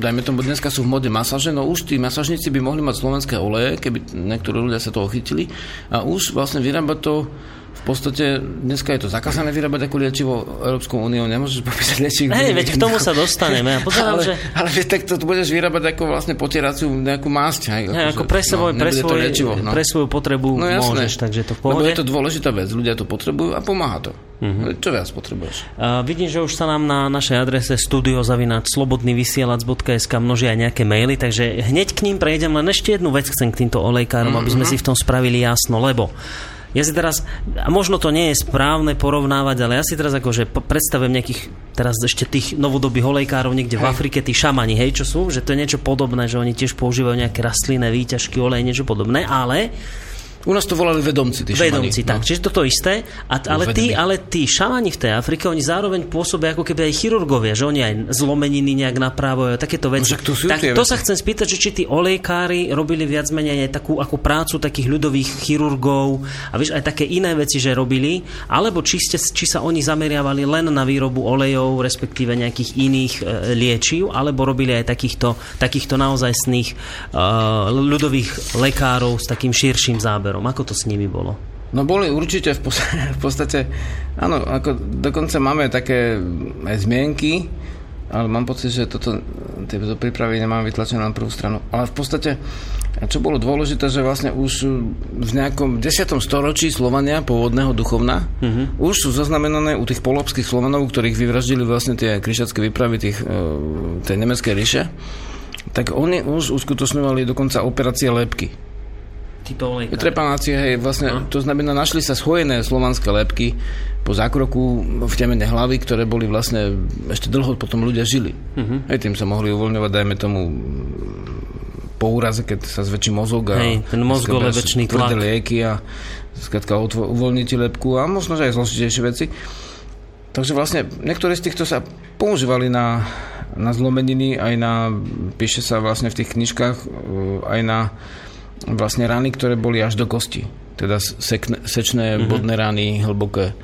dajme tomu, dneska sú v mode masaže, no už tí masažníci by mohli mať slovenské oleje, keby niektorí ľudia sa toho chytili. A už vlastne vyrábať to v podstate dneska je to zakázané vyrábať ako liečivo Európskou úniou, nemôžeš popísať liečivo. Hej, veď k tomu sa dostaneme. Ja ale, že... ale tak to budeš vyrábať ako vlastne potieraciu nejakú másť. Hej, ako, ako pre, svoj, no, pre, svoj, liečivo, no. pre svoju potrebu no, jasné. môžeš, takže to v pohode. Lebo je to dôležitá vec, ľudia to potrebujú a pomáha to. Uh-huh. Čo viac potrebuješ? Uh, vidím, že už sa nám na našej adrese studiozavináč.slobodnyvysielac.sk množia nejaké maily, takže hneď k ním prejdem, len ešte jednu vec chcem k týmto olejkárom, uh-huh. aby sme si v tom spravili jasno, lebo ja si teraz, a možno to nie je správne porovnávať, ale ja si teraz akože predstavujem nejakých, teraz ešte tých novodobých olejkárov niekde hej. v Afrike, tí šamani, hej, čo sú, že to je niečo podobné, že oni tiež používajú nejaké rastlinné výťažky, olej, niečo podobné, ale u nás to volali vedomci, tí Vedomci, šamani, tak. No. Čiže toto isté. A, ale, tí, ale tí šamani v tej Afrike, oni zároveň pôsobia ako keby aj chirurgovia, že oni aj zlomeniny nejak napravujú, takéto veci. No, to tak to sa chcem spýtať, že či tí olejkári robili viac menej aj takú ako prácu takých ľudových chirurgov a vieš, aj také iné veci, že robili, alebo či, ste, či sa oni zameriavali len na výrobu olejov, respektíve nejakých iných e, liečiv, alebo robili aj takýchto, takýchto naozajstných e, ľudových lekárov s takým širším záberom záberom? Ako to s nimi bolo? No boli určite v podstate, v podstate áno, ako dokonca máme také aj zmienky, ale mám pocit, že toto, tieto prípravy nemám vytlačené na prvú stranu. Ale v podstate, čo bolo dôležité, že vlastne už v nejakom 10. storočí Slovania pôvodného duchovna uh-huh. už sú zaznamenané u tých polobských Slovanov, ktorých vyvraždili vlastne tie krišacké výpravy tých, e, tej nemeckej ríše, tak oni už uskutočňovali dokonca operácie lepky typov lekár. Trepanácie, hej, vlastne, no. to znamená, našli sa schojené slovanské lepky po zákroku v temene hlavy, ktoré boli vlastne, ešte dlho potom ľudia žili. Uh-huh. Hej, tým sa mohli uvoľňovať, dajme tomu, po úraze, keď sa zväčší mozog a hej, ten mozgolebečný tlak. lieky a skratka uvoľniť lepku a možno, že aj zložitejšie veci. Takže vlastne niektoré z týchto sa používali na, na zlomeniny, aj na, píše sa vlastne v tých knižkách, aj na vlastne rany, ktoré boli až do kosti. Teda sekne, sečné mm-hmm. bodné rany, hlboké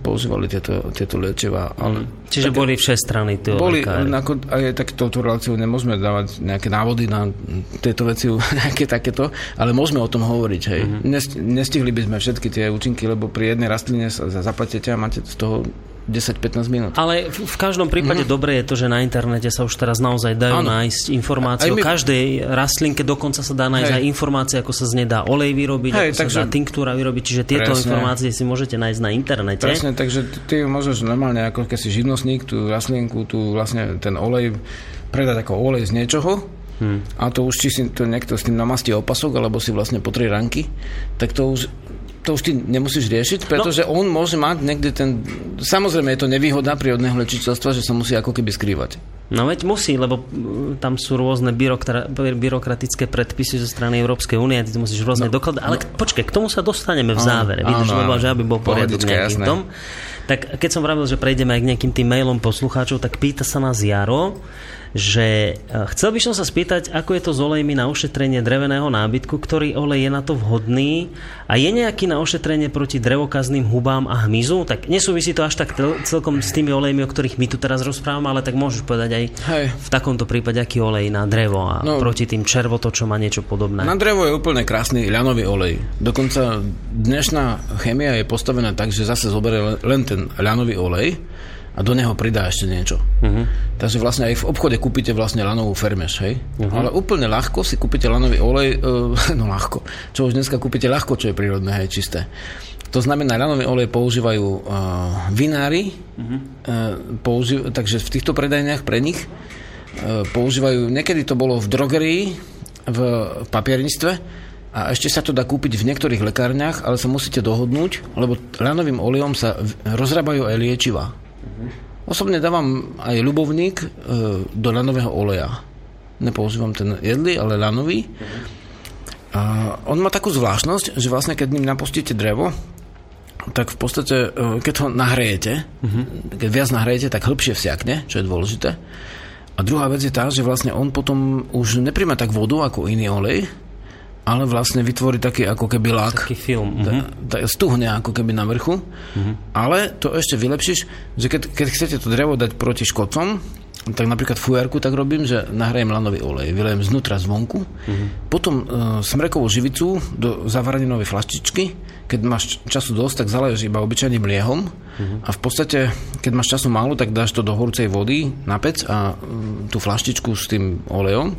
používali tieto, tieto liečeva. Ale mhm. Čiže také, boli všestrany tí Boli, ako, aj tak touto reláciou nemôžeme dávať nejaké návody na tieto veci, nejaké takéto, ale môžeme o tom hovoriť. Hej. Mm-hmm. Nestihli by sme všetky tie účinky, lebo pri jednej rastline sa zaplatíte a máte z toho 10-15 minút. Ale v, v každom prípade mm-hmm. dobre je to, že na internete sa už teraz naozaj dajú ano. nájsť informácie o my... každej rastlinke, dokonca sa dá nájsť Hej. aj informácie, ako sa z nej dá olej vyrobiť, Hej, ako takže... sa dá tinktúra vyrobiť, čiže tieto Presne. informácie si môžete nájsť na internete. Presne, takže ty môžeš normálne, ako keď si živnostník, tú rastlinku, tú vlastne ten olej predať ako olej z niečoho, Hmm. A to už, či si to niekto s tým namastí opasok, alebo si vlastne potrie ranky, tak to už to už ty nemusíš riešiť, pretože no. on môže mať niekde ten... Samozrejme je to nevýhoda prírodného lečiteľstva, že sa musí ako keby skrývať. No veď musí, lebo tam sú rôzne byrokra- byrokratické predpisy zo strany Európskej únie, ty musíš rôzne no, dokladať. Ale no. počkaj, k tomu sa dostaneme v závere. Vidíš, lebo že aby bol poriadok nejaký v tom. Tak keď som vravil, že prejdeme aj k nejakým tým mailom poslucháčov, tak pýta sa nás Jaro, že e, chcel by som sa spýtať, ako je to s olejmi na ošetrenie dreveného nábytku, ktorý olej je na to vhodný a je nejaký na ošetrenie proti drevokazným hubám a hmyzu? Tak nesúvisí to až tak celkom s tými olejmi, o ktorých my tu teraz rozprávame, ale tak môžeš povedať aj Hej. v takomto prípade, aký olej na drevo a no, proti tým červotočom a niečo podobné. Na drevo je úplne krásny ľanový olej. Dokonca dnešná chemia je postavená tak, že zase zoberie len ten ľanový olej a do neho pridá ešte niečo. Uh-huh. Takže vlastne aj v obchode kúpite vlastne lanovú fermeš, hej? Uh-huh. Ale úplne ľahko si kúpite lanový olej, uh, no ľahko, čo už dneska kúpite ľahko, čo je prírodné, hej, čisté. To znamená, lanový olej používajú uh, vinári, uh-huh. uh, použi- takže v týchto predajniach pre nich uh, používajú, niekedy to bolo v drogerii, v, papierníctve, a ešte sa to dá kúpiť v niektorých lekárniach, ale sa musíte dohodnúť, lebo lanovým olejom sa rozrábajú aj liečiva. Osobne dávam aj ľubovník e, do lanového oleja. Nepoužívam ten jedlý, ale lanový. A on má takú zvláštnosť, že vlastne keď ním napustíte drevo, tak v podstate, e, keď ho nahrejete, uh-huh. keď viac nahrejete, tak hĺbšie vsiakne, čo je dôležité. A druhá vec je tá, že vlastne on potom už nepríjma tak vodu ako iný olej, ale vlastne vytvorí taký ako keby lak. Taký film. Uh-huh. stuhne ako keby na vrchu. Uh-huh. Ale to ešte vylepšíš, že keď, keď chcete to drevo dať proti škodcom, tak napríklad fujarku tak robím, že nahrajem lanový olej, vylejem znútra zvonku, uh-huh. potom e, smrekovú živicu do zavaraninovej flaštičky, keď máš času dosť, tak zaleješ iba obyčajným liehom uh-huh. a v podstate, keď máš času málo, tak dáš to do horúcej vody na pec a e, tú flaštičku s tým olejom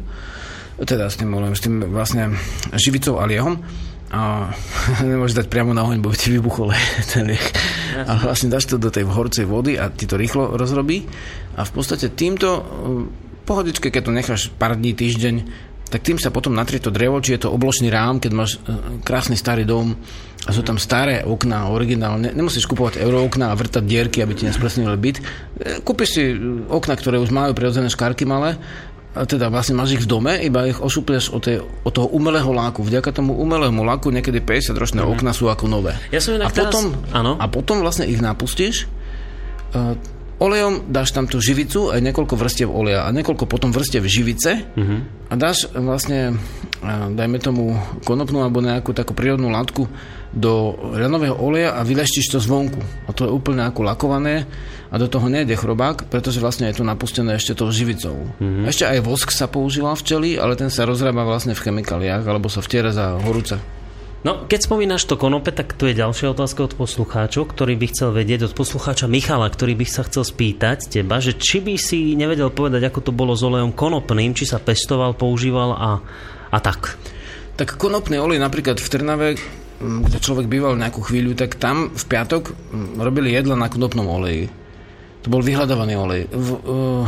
teda s tým, s tým vlastne živicou a liehom a nemôžeš dať priamo na oheň, bo ti vybuchol ten lieh. A vlastne dáš to do tej horcej vody a ti to rýchlo rozrobí a v podstate týmto pohodičke, keď to necháš pár dní, týždeň, tak tým sa potom natrie to drevo, či je to obločný rám, keď máš e, krásny starý dom a sú tam staré okná, originálne. Nemusíš kupovať eurookná a vrtať dierky, aby ti nespresnili byt. E, kúpiš si okna, ktoré už majú prirodzené škárky malé teda vlastne máš ich v dome, iba ich ošuplieš od, tej, od toho umelého láku. Vďaka tomu umelému láku niekedy 50 ročné mm. okna sú ako nové. Ja som a, teraz... potom, ano? a potom vlastne ich napustíš uh, olejom dáš tam tú živicu aj niekoľko vrstiev oleja a niekoľko potom vrstiev živice mm-hmm. a dáš vlastne, uh, dajme tomu konopnú alebo nejakú takú prírodnú látku do ranového oleja a vyleštíš to zvonku. A to je úplne ako lakované a do toho nejde chrobák, pretože vlastne je to napustené ešte tou živicou. Mm-hmm. Ešte aj vosk sa používa včeli, ale ten sa rozrába vlastne v chemikáliách alebo sa vtiera za horúce. No, keď spomínaš to konope, tak tu je ďalšia otázka od poslucháčov, ktorý by chcel vedieť, od poslucháča Michala, ktorý by sa chcel spýtať teba, že či by si nevedel povedať, ako to bolo s olejom konopným, či sa pestoval, používal a, a tak. Tak konopný olej napríklad v Trnave kde človek býval nejakú chvíľu, tak tam v piatok robili jedla na konopnom oleji. To bol vyhľadávaný olej. V, uh,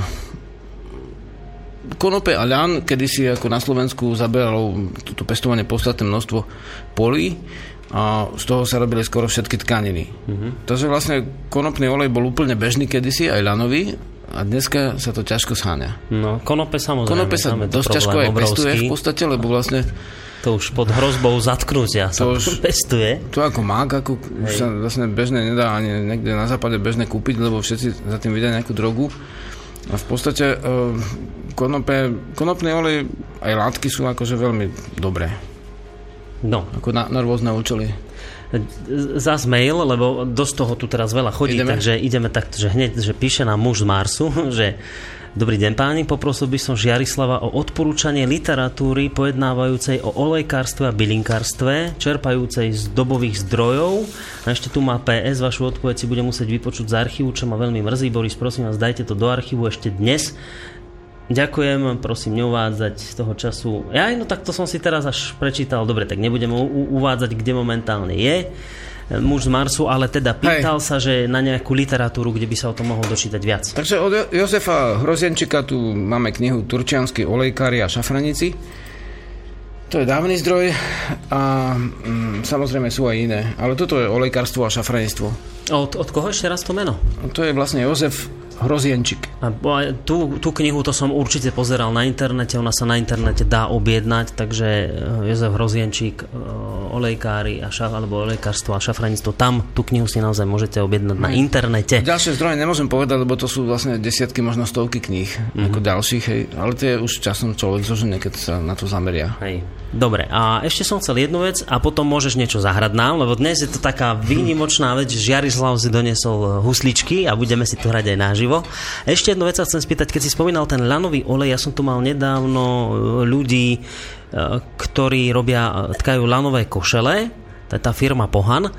konope a ľan kedysi ako na Slovensku zaberalo toto pestovanie podstatné množstvo polí a z toho sa robili skoro všetky tkaniny. Mm-hmm. Takže vlastne konopný olej bol úplne bežný kedysi, aj ľanový, a dneska sa to ťažko sháňa. No, konope samozrejme. Konope sa dosť ťažko aj pestuje v podstate, lebo vlastne to už pod hrozbou zatknutia sa to už, pestuje. To ako mák, ako už sa vlastne bežne nedá ani niekde na západe bežne kúpiť, lebo všetci za tým vidia nejakú drogu. A v podstate uh, konope, konopný olej aj látky sú akože veľmi dobré. No. Ako na, na rôzne účely zás mail, lebo dosť toho tu teraz veľa chodí, ideme. takže ideme takto, že hneď, že píše nám muž z Marsu, že Dobrý deň páni, poprosil by som Žiarislava o odporúčanie literatúry pojednávajúcej o olejkárstve a bylinkárstve, čerpajúcej z dobových zdrojov. A ešte tu má PS, vašu odpoveď si bude musieť vypočuť z archívu, čo ma veľmi mrzí. Boris, prosím vás, dajte to do archívu ešte dnes. Ďakujem, prosím, neuvádzať toho času. Ja, no tak to som si teraz až prečítal. Dobre, tak nebudem u- uvádzať, kde momentálne je muž z Marsu, ale teda pýtal Hej. sa, že na nejakú literatúru, kde by sa o tom mohol dočítať viac. Takže od Jozefa Hrozienčika tu máme knihu Turčiansky olejkári a šafranici. To je dávny zdroj a mm, samozrejme sú aj iné, ale toto je olejkárstvo a šafranictvo. Od, od koho ešte raz to meno? To je vlastne Jozef Hrozienčik. A tú, tú knihu to som určite pozeral na internete, ona sa na internete dá objednať, takže eh, Jozef Hrozienčík, eh, olejkári a šaf, alebo olejkárstvo a šafranictvo, tam tú knihu si naozaj môžete objednať na internete. Ďalšie zdroje nemôžem povedať, lebo to sú vlastne desiatky, možno stovky kníh, mm-hmm. ako ďalších, hej, ale to je už časom človek zožene, keď sa na to zameria. Hej. Dobre, a ešte som chcel jednu vec a potom môžeš niečo zahrať nám, lebo dnes je to taká výnimočná vec, že Žiarislav si doniesol husličky a budeme si to hrať aj naživo. Ešte jednu vec sa chcem spýtať, keď si spomínal ten lanový olej, ja som tu mal nedávno e, ľudí, e, ktorí robia, tkajú lanové košele, to je tá firma Pohan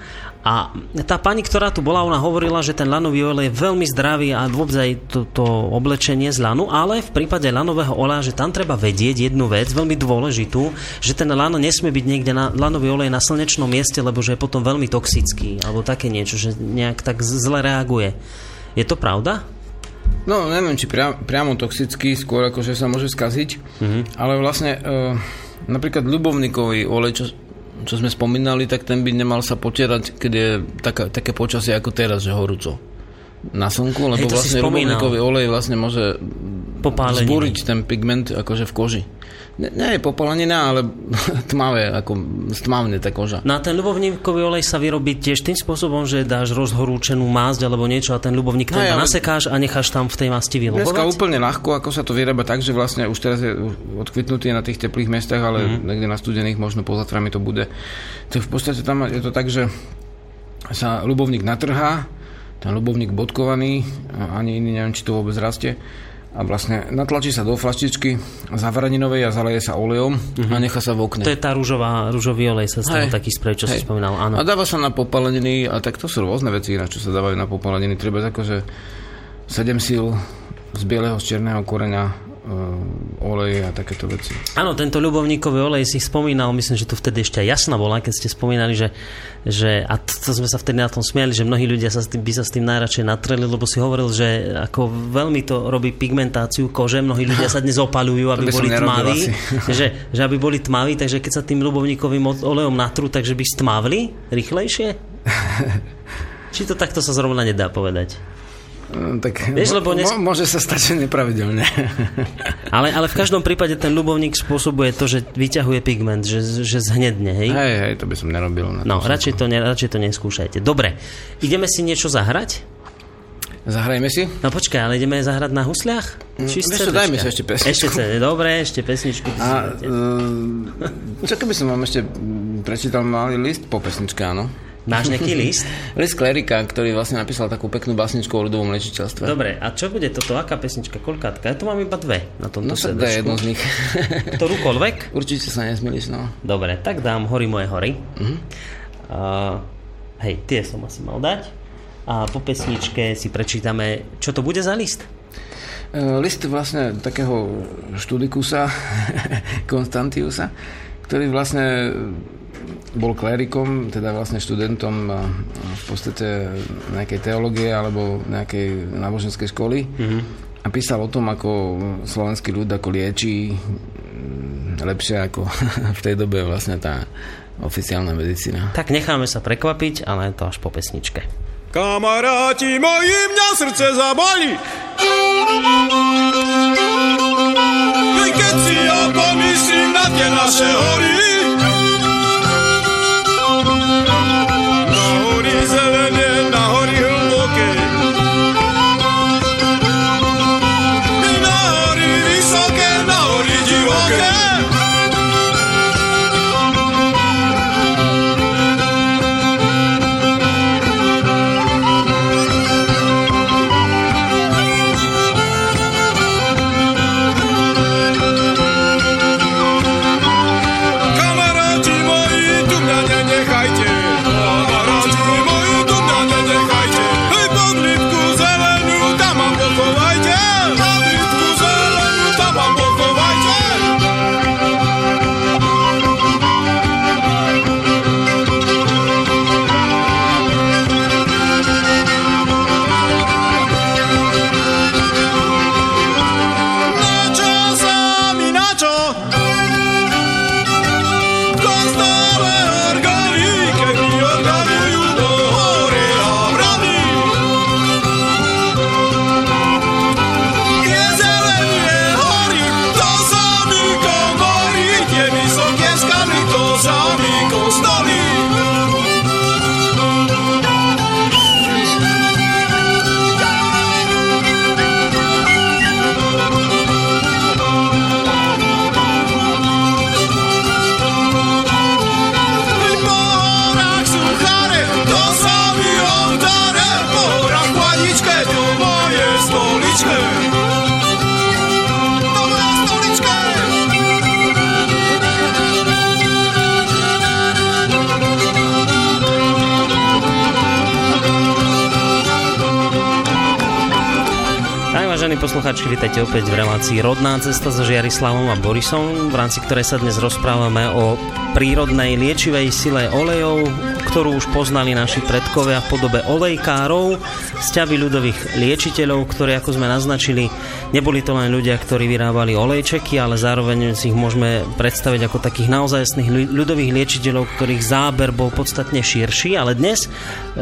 a tá pani, ktorá tu bola, ona hovorila, že ten lanový olej je veľmi zdravý a vôbec aj to, to oblečenie z lanu, ale v prípade lanového oleja, že tam treba vedieť jednu vec, veľmi dôležitú, že ten lano nesmie byť niekde na lanový olej na slnečnom mieste, lebo že je potom veľmi toxický, alebo také niečo, že nejak tak zle reaguje. Je to pravda? No, neviem, či priam, priamo toxický, skôr ako, že sa môže skaziť, mm-hmm. ale vlastne e, napríklad ľubovníkový olej, čo, čo sme spomínali, tak ten by nemal sa potierať, keď je taká, také počasie ako teraz, že horúco na slnku, lebo Hej, vlastne ľubovníkový olej vlastne môže Popáleniny. zbúriť ten pigment akože v koži. Nie, nie je popolanina, ale tmavé, ako stmavne tá koža. Na ten ľubovníkový olej sa vyrobí tiež tým spôsobom, že dáš rozhorúčenú másť alebo niečo a ten ľubovník ten no, nasekáš a necháš tam v tej masti vylobovať? Dneska úplne ľahko, ako sa to vyrába tak, že vlastne už teraz je odkvitnutý na tých teplých miestach, ale mm-hmm. niekde na studených možno pozatrami to bude. Tak v podstate tam je to tak, že sa ľubovník natrhá, ten ľubovník bodkovaný, ani iný neviem, či to vôbec rastie, a vlastne natlačí sa do flaštičky zavaraninovej a zaleje sa olejom uh-huh. a nechá sa v okne. To je tá rúžová, rúžový olej, sa stane taký sprej, čo Hej. si spomínal, áno. A dáva sa na popaleniny, a tak to sú rôzne veci, na čo sa dávajú na popaleniny. Treba akože 7 síl z bieleho, z černého koreňa uh, olej a takéto veci. Áno, tento ľubovníkový olej si spomínal, myslím, že to vtedy ešte jasná bola, keď ste spomínali, že, že a to, to sme sa vtedy na tom smiali, že mnohí ľudia sa s tým, by sa s tým najradšej natreli, lebo si hovoril, že ako veľmi to robí pigmentáciu kože, mnohí ľudia sa dnes opalujú, aby boli tmaví, že, že aby boli tmaví, takže keď sa tým ľubovníkovým olejom natrú, takže by stmavli rýchlejšie? Či to takto sa zrovna nedá povedať? No, tak Vieš, lebo dnes... môže sa stať, nepravidelne. ale, ale v každom prípade ten ľubovník spôsobuje to, že vyťahuje pigment, že, že zhnedne, hej? Hej, hej, to by som nerobil. Na no, radšej to, ne, radšej to neskúšajte. Dobre, ideme si niečo zahrať? Zahrajme si? No počkaj, ale ideme zahrať na husliach? Mm, Či Vieš dajme si ešte pesničku. Ešte dobre, ešte pesničku. A, uh, čo keby som vám ešte prečítal malý list po pesničke, áno? Máš nejaký list? list Klerika, ktorý vlastne napísal takú peknú básničku o ľudovom liečiteľstve. Dobre, a čo bude toto? Aká pesnička? Koľkátka? Ja tu mám iba dve na tomto No tak daj jednu z nich. Ktorúkoľvek? Určite sa nesmilíš, no. Dobre, tak dám Hory moje hory. Uh-huh. Uh, hej, tie som asi mal dať. A po pesničke si prečítame, čo to bude za list? Uh, list vlastne takého študikusa, Konstantiusa, ktorý vlastne bol klérikom, teda vlastne študentom v podstate nejakej teológie alebo nejakej náboženskej školy mm-hmm. a písal o tom, ako slovenský ľud ako liečí mm, lepšie ako v tej dobe vlastne tá oficiálna medicína. Tak necháme sa prekvapiť, ale to až po pesničke. Kamaráti moji, mňa srdce zaboli. Keď si ja pomyslím na tie naše hory, opäť v relácii Rodná cesta so Žiarislavom a Borisom, v rámci ktorej sa dnes rozprávame o prírodnej liečivej sile olejov, ktorú už poznali naši predkovia v podobe olejkárov, sťavy ľudových liečiteľov, ktorí, ako sme naznačili, neboli to len ľudia, ktorí vyrábali olejčeky, ale zároveň si ich môžeme predstaviť ako takých naozajstných ľudových liečiteľov, ktorých záber bol podstatne širší, ale dnes e,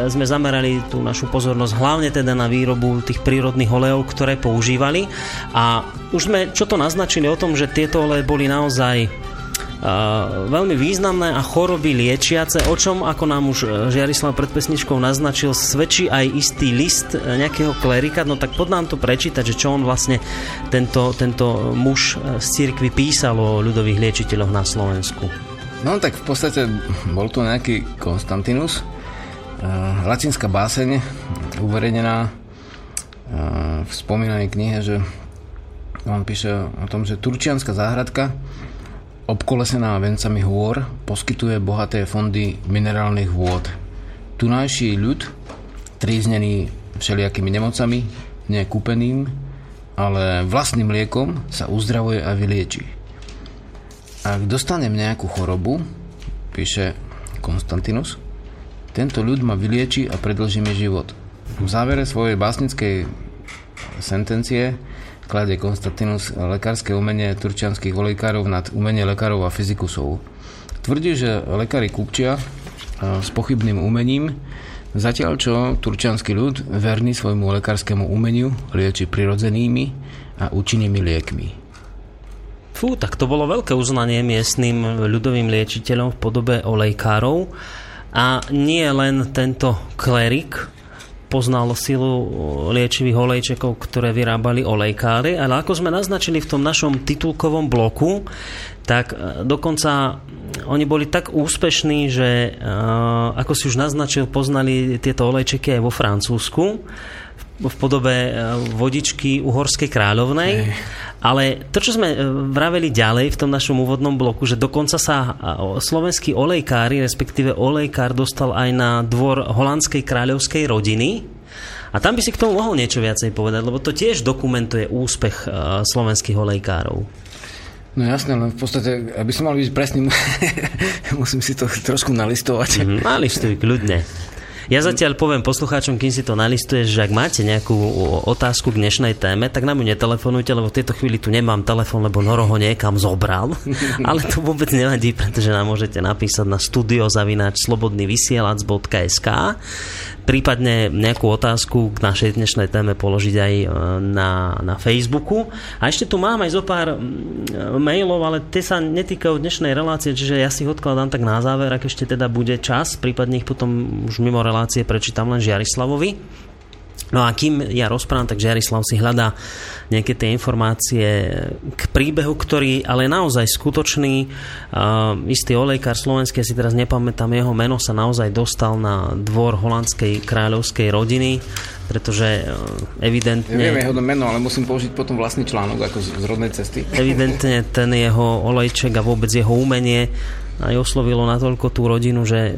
sme zamerali tú našu pozornosť hlavne teda na výrobu tých prírodných olejov, ktoré používali. A už sme čo to naznačili o tom, že tieto oleje boli naozaj veľmi významné a choroby liečiace, o čom, ako nám už e, Žiarislav pred pesničkou naznačil, svedčí aj istý list e, nejakého klerika, no tak pod nám to prečítať, že čo on vlastne tento, tento muž e, z cirkvi písal o ľudových liečiteľoch na Slovensku. No tak v podstate bol to nejaký Konstantinus, latinská báseň, uverejnená v spomínanej knihe, že on píše o tom, že Turčianská záhradka obkolesená vencami hôr poskytuje bohaté fondy minerálnych vôd. Tunajší ľud, tríznený všelijakými nemocami, nekúpeným, ale vlastným liekom sa uzdravuje a vylieči. Ak dostanem nejakú chorobu, píše Konstantinus, tento ľud ma vylieči a predlží mi život. V závere svojej básnickej sentencie kladie Konstantinus lekárske umenie turčianských olejkárov nad umenie lekárov a fyzikusov. Tvrdí, že lekári kupčia s pochybným umením, zatiaľ čo turčianský ľud, verný svojmu lekárskému umeniu, lieči prirodzenými a účinnými liekmi. Fú, tak to bolo veľké uznanie miestnym ľudovým liečiteľom v podobe olejkárov. A nie len tento klerik, poznal silu liečivých olejčekov, ktoré vyrábali olejkári, ale ako sme naznačili v tom našom titulkovom bloku, tak e, dokonca oni boli tak úspešní, že e, ako si už naznačil, poznali tieto olejčeky aj vo Francúzsku v podobe e, vodičky uhorskej kráľovnej. Ale to, čo sme e, vraveli ďalej v tom našom úvodnom bloku, že dokonca sa slovenskí olejkári, respektíve olejkár dostal aj na dvor holandskej kráľovskej rodiny. A tam by si k tomu mohol niečo viacej povedať, lebo to tiež dokumentuje úspech e, slovenských olejkárov. No jasné, len v podstate, aby som mal byť presný, musím si to trošku nalistovať. Mm, nalistuj, kľudne. Ja zatiaľ poviem poslucháčom, kým si to nalistuješ, že ak máte nejakú otázku k dnešnej téme, tak nám ju netelefonujte, lebo v tejto chvíli tu nemám telefon, lebo Noro ho niekam zobral. Ale to vôbec nevadí, pretože nám môžete napísať na studiozavináč slobodnyvysielac.sk prípadne nejakú otázku k našej dnešnej téme položiť aj e, na, na Facebooku. A ešte tu mám aj zo pár mailov, ale tie sa netýkajú dnešnej relácie, čiže ja si ich odkladám tak na záver, ak ešte teda bude čas, prípadne ich potom už mimo relácie prečítam len Žiarislavovi. No a kým ja rozprávam, tak Jarislav si hľadá nejaké tie informácie k príbehu, ktorý ale naozaj skutočný. Uh, istý olejkár slovenský, ja si teraz nepamätám jeho meno, sa naozaj dostal na dvor holandskej kráľovskej rodiny, pretože uh, evidentne... Neviem jeho meno, ale musím použiť potom vlastný článok ako z, z rodnej cesty. Evidentne ten jeho olejček a vôbec jeho umenie aj oslovilo natoľko tú rodinu, že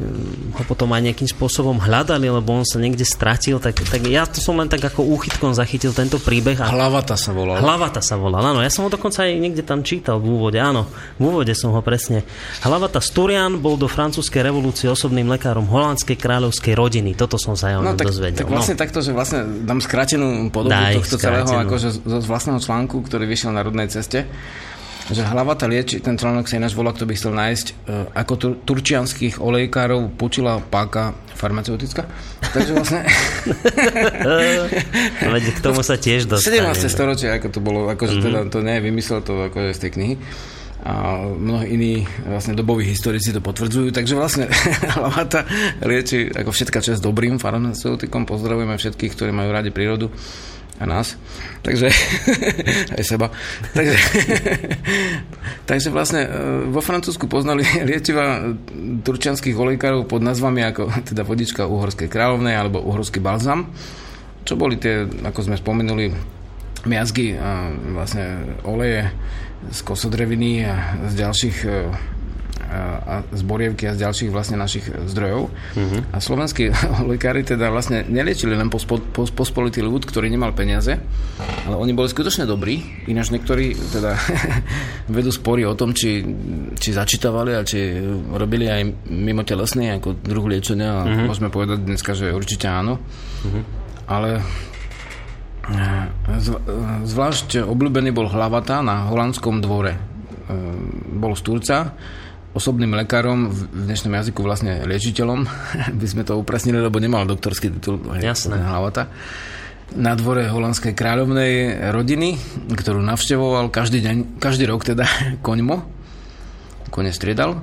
ho potom aj nejakým spôsobom hľadali, lebo on sa niekde stratil, tak, tak ja to som len tak ako úchytkom zachytil tento príbeh. A... Hlavata sa volal. Hlavata sa volal, áno. Ja som ho dokonca aj niekde tam čítal v úvode, áno. V úvode som ho presne. Hlavata Sturian bol do francúzskej revolúcie osobným lekárom holandskej kráľovskej rodiny. Toto som sa aj no, tak, dozvedel. Tak vlastne no. takto, že vlastne dám skratenú podobu Daj, tohto skrátenú. celého akože z vlastného článku, ktorý vyšiel na rodnej ceste že hlavata lieči, ten článok sa ináč volá, kto by chcel nájsť, uh, ako tur- turčianských olejkárov počula páka farmaceutická. Takže vlastne... Veď k tomu sa tiež dostane. 17. storočie, ako to bolo, akože mm-hmm. teda to nie vymyslel to akože z tej knihy a mnohí iní vlastne doboví historici to potvrdzujú, takže vlastne hlavata lieči ako všetka časť dobrým farmaceutikom, pozdravujeme všetkých, ktorí majú radi prírodu a nás. Takže aj seba. Takže, takže vlastne e, vo Francúzsku poznali liečiva turčianských olejkárov pod nazvami ako teda vodička uhorskej kráľovnej alebo uhorský balzam, čo boli tie, ako sme spomenuli, miazgy a vlastne oleje z kosodreviny a z ďalších e, a z Borievky a z ďalších vlastne našich zdrojov. Uh-huh. A slovenskí lekári teda vlastne neliečili len pospo, pos, pospolitý ľud, ktorý nemal peniaze, ale oni boli skutočne dobrí. Ináč niektorí teda vedú spory o tom, či, či začítavali a či robili aj mimo telesný ako druh liečenia. Uh-huh. môžeme povedať dneska, že určite áno. Uh-huh. Ale zvlášť obľúbený bol hlavata na holandskom dvore. Bol z Turca osobným lekárom, v dnešnom jazyku vlastne liečiteľom, by sme to upresnili, lebo nemal doktorský titul Jasné. Hlavata na dvore holandskej kráľovnej rodiny, ktorú navštevoval každý deň, každý rok teda koňmo, kone striedal.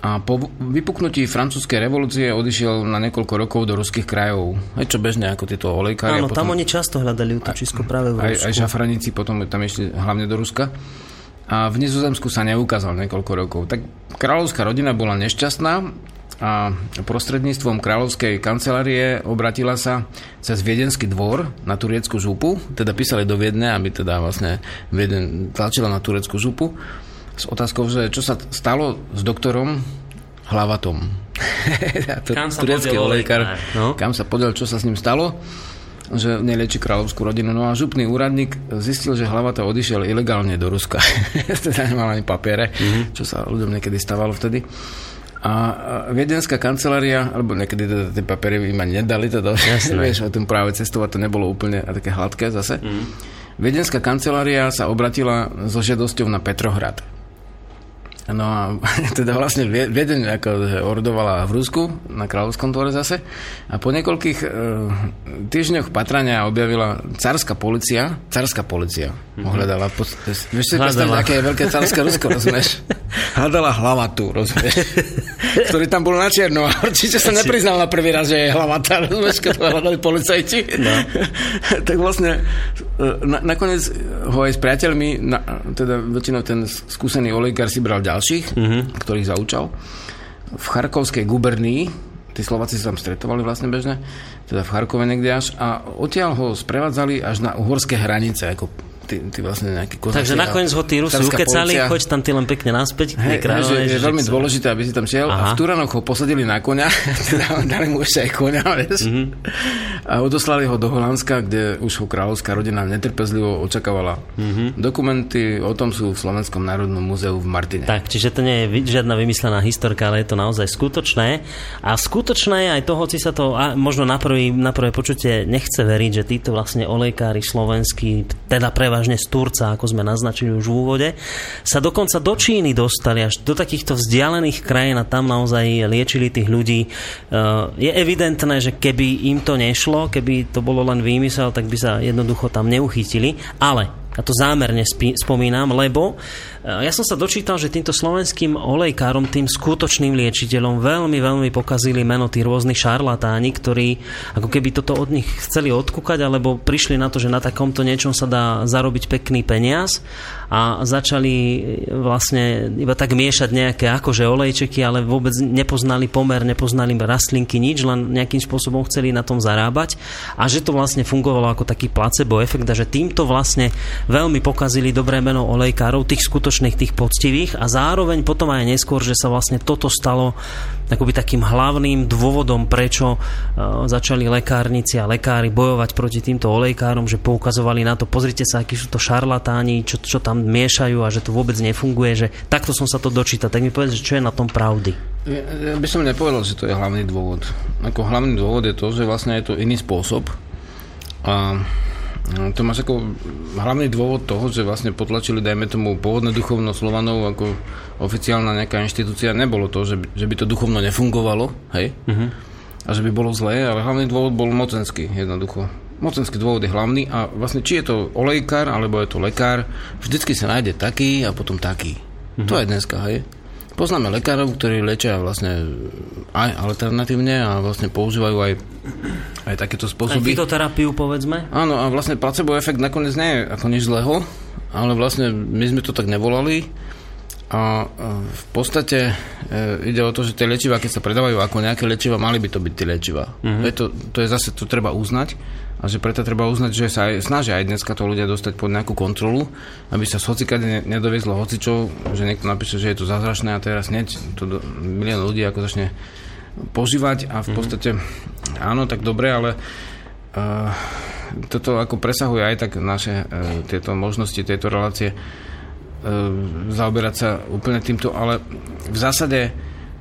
A po vypuknutí francúzskej revolúcie odišiel na niekoľko rokov do ruských krajov. Aj čo bežne ako tieto olejkári. Áno, potom, tam oni často hľadali útočisko práve v Rusku. Aj, aj žafraníci potom tam išli hlavne do Ruska a v Nizozemsku sa neukázal niekoľko rokov. Tak kráľovská rodina bola nešťastná a prostredníctvom kráľovskej kancelárie obratila sa cez Viedenský dvor na tureckú župu, teda písali do Viedne, aby teda vlastne Vieden tlačila na tureckú župu s otázkou, že čo sa stalo s doktorom Hlavatom. kam sa turecký olejkár, no? kam sa podiel, čo sa s ním stalo že nelieči kráľovskú rodinu. No a župný úradník zistil, že hlava to odišiel ilegálne do Ruska. teda nemal ani papiere, mm-hmm. čo sa ľuďom niekedy stávalo vtedy. A viedenská kancelária, alebo niekedy teda tie papiery im ani nedali, teda, vieš, o tom práve cestovať to nebolo úplne také hladké zase. Mm. Viedenská kancelária sa obratila so žiadosťou na Petrohrad. No a teda vlastne Viedeň ako ordovala v Rusku, na kráľovskom dvore zase. A po niekoľkých e, týždňoch patrania objavila carská policia, carská policia mm-hmm. ohľadala, po, vieš si predstaviť, aké je veľké carské Rusko, rozumieš? Hľadala hlavatu, rozumieš? Ktorý tam bol na čierno a určite sa nepriznal na prvý raz, že je hlavata, rozumieš, keď to hľadali policajti. No. tak vlastne e, na, nakoniec ho aj s priateľmi, na, teda väčšinou ten skúsený olejkár si bral ďalších, mm-hmm. ktorých zaučal. V Charkovskej gubernii, tí Slováci sa tam stretovali vlastne bežne, teda v Charkove niekde až, a odtiaľ ho sprevádzali až na uhorské hranice, ako ty, ty vlastne nejaký kozáci. Takže nakoniec ho tí Rusi ukecali, choď tam ty len pekne naspäť. Hej, hej, že je veľmi dôležité, aby si tam šiel. Aha. A v Turanoch ho posadili na koňa, teda dali mu ešte aj vieš. Mm-hmm. A odoslali ho do Holandska, kde už ho kráľovská rodina netrpezlivo očakávala. Mm-hmm. Dokumenty o tom sú v Slovenskom národnom múzeu v Martine. Tak, čiže to nie je žiadna vymyslená historka, ale je to naozaj skutočné. A skutočné aj to, hoci sa to a možno na, prvý, na prvé počutie nechce veriť, že títo vlastne olejkári slovenskí, teda pre prevažne z Turca, ako sme naznačili už v úvode, sa dokonca do Číny dostali, až do takýchto vzdialených krajín a tam naozaj liečili tých ľudí. Eh, je evidentné, že keby im to nešlo, keby to bolo len výmysel, tak by sa jednoducho tam neuchytili, ale a to zámerne spomínam, lebo e, ja som sa dočítal, že týmto slovenským olejkárom, tým skutočným liečiteľom veľmi, veľmi pokazili meno tí rôzni šarlatáni, ktorí ako keby toto od nich chceli odkúkať, alebo prišli na to, že na takomto niečom sa dá zarobiť pekný peniaz a začali e, vlastne iba tak miešať nejaké akože olejčeky, ale vôbec nepoznali pomer, nepoznali rastlinky, nič, len nejakým spôsobom chceli na tom zarábať. A že to vlastne fungovalo ako taký placebo efekt a že týmto vlastne veľmi pokazili dobré meno olejkárov, tých skutočných, tých poctivých a zároveň potom aj neskôr, že sa vlastne toto stalo akoby takým hlavným dôvodom, prečo uh, začali lekárnici a lekári bojovať proti týmto olejkárom, že poukazovali na to, pozrite sa, akí sú to šarlatáni, čo, čo tam miešajú a že to vôbec nefunguje, že takto som sa to dočítal. Tak mi povedz, čo je na tom pravdy. Ja, by som nepovedal, že to je hlavný dôvod. Ako hlavný dôvod je to, že vlastne je to iný spôsob. A to máš ako hlavný dôvod toho, že vlastne potlačili, dajme tomu, pôvodné duchovno Slovanov ako oficiálna nejaká inštitúcia. Nebolo to, že by, že by to duchovno nefungovalo, hej? Uh-huh. A že by bolo zlé, ale hlavný dôvod bol mocenský, jednoducho. Mocenský dôvod je hlavný a vlastne či je to olejkár, alebo je to lekár, vždycky sa nájde taký a potom taký. Uh-huh. To je dneska, hej? Poznáme lekárov, ktorí liečia vlastne aj alternatívne a vlastne používajú aj, aj takéto spôsoby. Aj fitoterapiu, povedzme? Áno, a vlastne placebo efekt nakoniec nie je ako nič zlého, ale vlastne my sme to tak nevolali A v podstate e, ide o to, že tie liečiva, keď sa predávajú ako nejaké liečiva, mali by to byť tie liečiva. Uh-huh. Je to, to je zase, to treba uznať a že preto treba uznať, že sa aj, snažia aj dneska to ľudia dostať pod nejakú kontrolu, aby sa z hocikade nedoviezlo hocičov, že niekto napíše, že je to zázračné a teraz hneď to do, milión ľudí ako začne požívať a v mhm. podstate uh-huh. áno, tak dobre, ale uh, toto ako presahuje aj tak naše uh, tieto možnosti, tieto relácie zaoberať sa úplne týmto, ale v zásade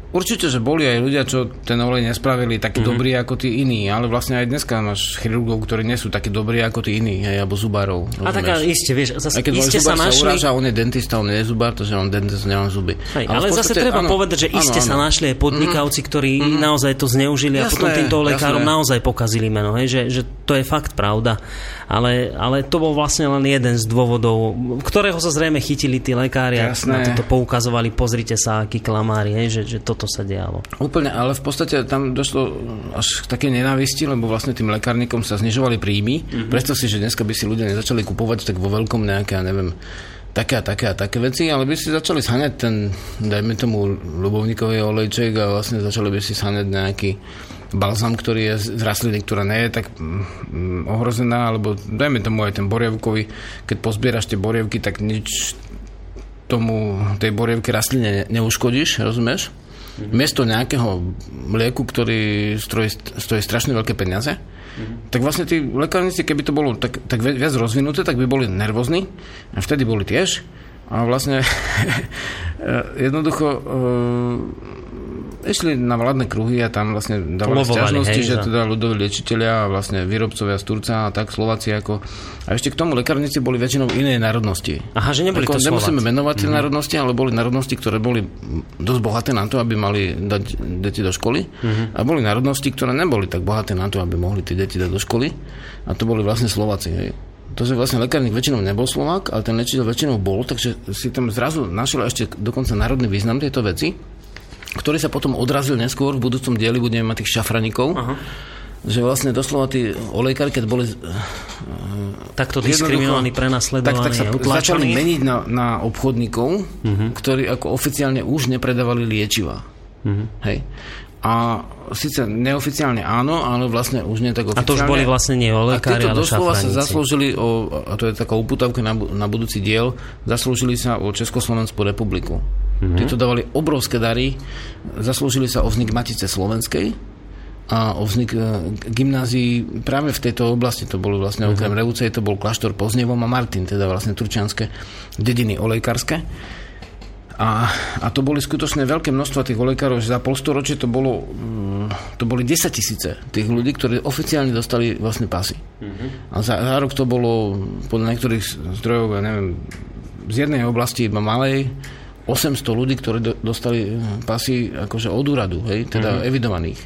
Určite, že boli aj ľudia, čo ten olej nespravili taký mm-hmm. dobrý ako tí iní, ale vlastne aj dneska máš chirurgov, ktorí nie sú takí dobrí ako tí iní, hej, alebo zubárov. A tak iste, vieš, zase aj keď iste sa našli... Sa uráža, on je dentista, on je zubár, to, že on dentist nemá zuby. Hej, ale, ale podstate, zase treba áno, povedať, že iste áno, áno. sa našli aj podnikavci, ktorí mm-hmm. naozaj to zneužili jasné, a potom týmto lekárom naozaj pokazili meno, hej, že, že to je fakt pravda. Ale, ale to bol vlastne len jeden z dôvodov, ktorého sa zrejme chytili tí lekári a na toto poukazovali, pozrite sa, aký klamári, hej, že, že toto sa dialo. Úplne, ale v podstate tam došlo až k také nenávisti, lebo vlastne tým lekárnikom sa znižovali príjmy. Mm-hmm. Predstav si, že dneska by si ľudia nezačali kupovať tak vo veľkom nejaké, ja neviem, také a také a také veci, ale by si začali sháňať ten, dajme tomu, ľubovníkový olejček a vlastne začali by si sháňať nejaký balzam, ktorý je z rastliny, ktorá nie je tak mm, ohrozená, alebo dajme tomu aj ten borievkový, keď pozbieraš tie borievky, tak nič tomu, tej borievky rastline neuškodíš, rozumieš? Mm-hmm. miesto nejakého lieku, ktorý stojí, stojí strašne veľké peniaze, mm-hmm. tak vlastne tí lekárnici, keby to bolo tak, tak viac rozvinuté, tak by boli nervózni a vtedy boli tiež. A vlastne jednoducho išli na vládne kruhy a tam vlastne dávali stiažnosti, že teda ľudoví liečiteľia a vlastne výrobcovia z Turca a tak Slováci ako... A ešte k tomu lekárnici boli väčšinou inej národnosti. Aha, že neboli ako, to Nemusíme menovať tie mm. národnosti, ale boli národnosti, ktoré boli dosť bohaté na to, aby mali dať deti do školy. Mm-hmm. A boli národnosti, ktoré neboli tak bohaté na to, aby mohli tie deti dať do školy. A to boli vlastne Slováci. Hej to, že vlastne lekárnik väčšinou nebol Slovák, ale ten liečiteľ väčšinou bol, takže si tam zrazu našiel ešte dokonca národný význam tejto veci ktorý sa potom odrazil neskôr, v budúcom dieli budeme mať tých šafranikov. Aha. Že vlastne doslova tí olejkári, keď boli takto diskriminovaní, prenasledovaní tak, tak sa začali meniť na, na obchodníkov, uh-huh. ktorí ako oficiálne už nepredávali liečiva. Uh-huh. Hej. A síce neoficiálne áno, ale vlastne už nie tak oficiálne. A to už boli vlastne nie olekári, ale doslova sa zaslúžili, o, a to je taká uputavka na, na budúci diel, zaslúžili sa o Československú republiku. Mm-hmm. Títo dávali obrovské dary, zaslúžili sa o vznik Matice Slovenskej a o vznik e, gymnázií práve v tejto oblasti. To bolo vlastne mm-hmm. okrem Revúcej, to bol kláštor Poznevom a Martin, teda vlastne turčianske dediny olejkarské. A, a to boli skutočne veľké množstva tých olejkárov, že za polstoročie to bolo mm, to boli 10 tisíce tých ľudí, ktorí oficiálne dostali vlastne pasy. Mm-hmm. A za, za rok to bolo podľa niektorých zdrojov, ja neviem, z jednej oblasti iba malej, 800 ľudí, ktorí do, dostali eh, pasy akože od úradu, hej, teda mm-hmm. evidovaných.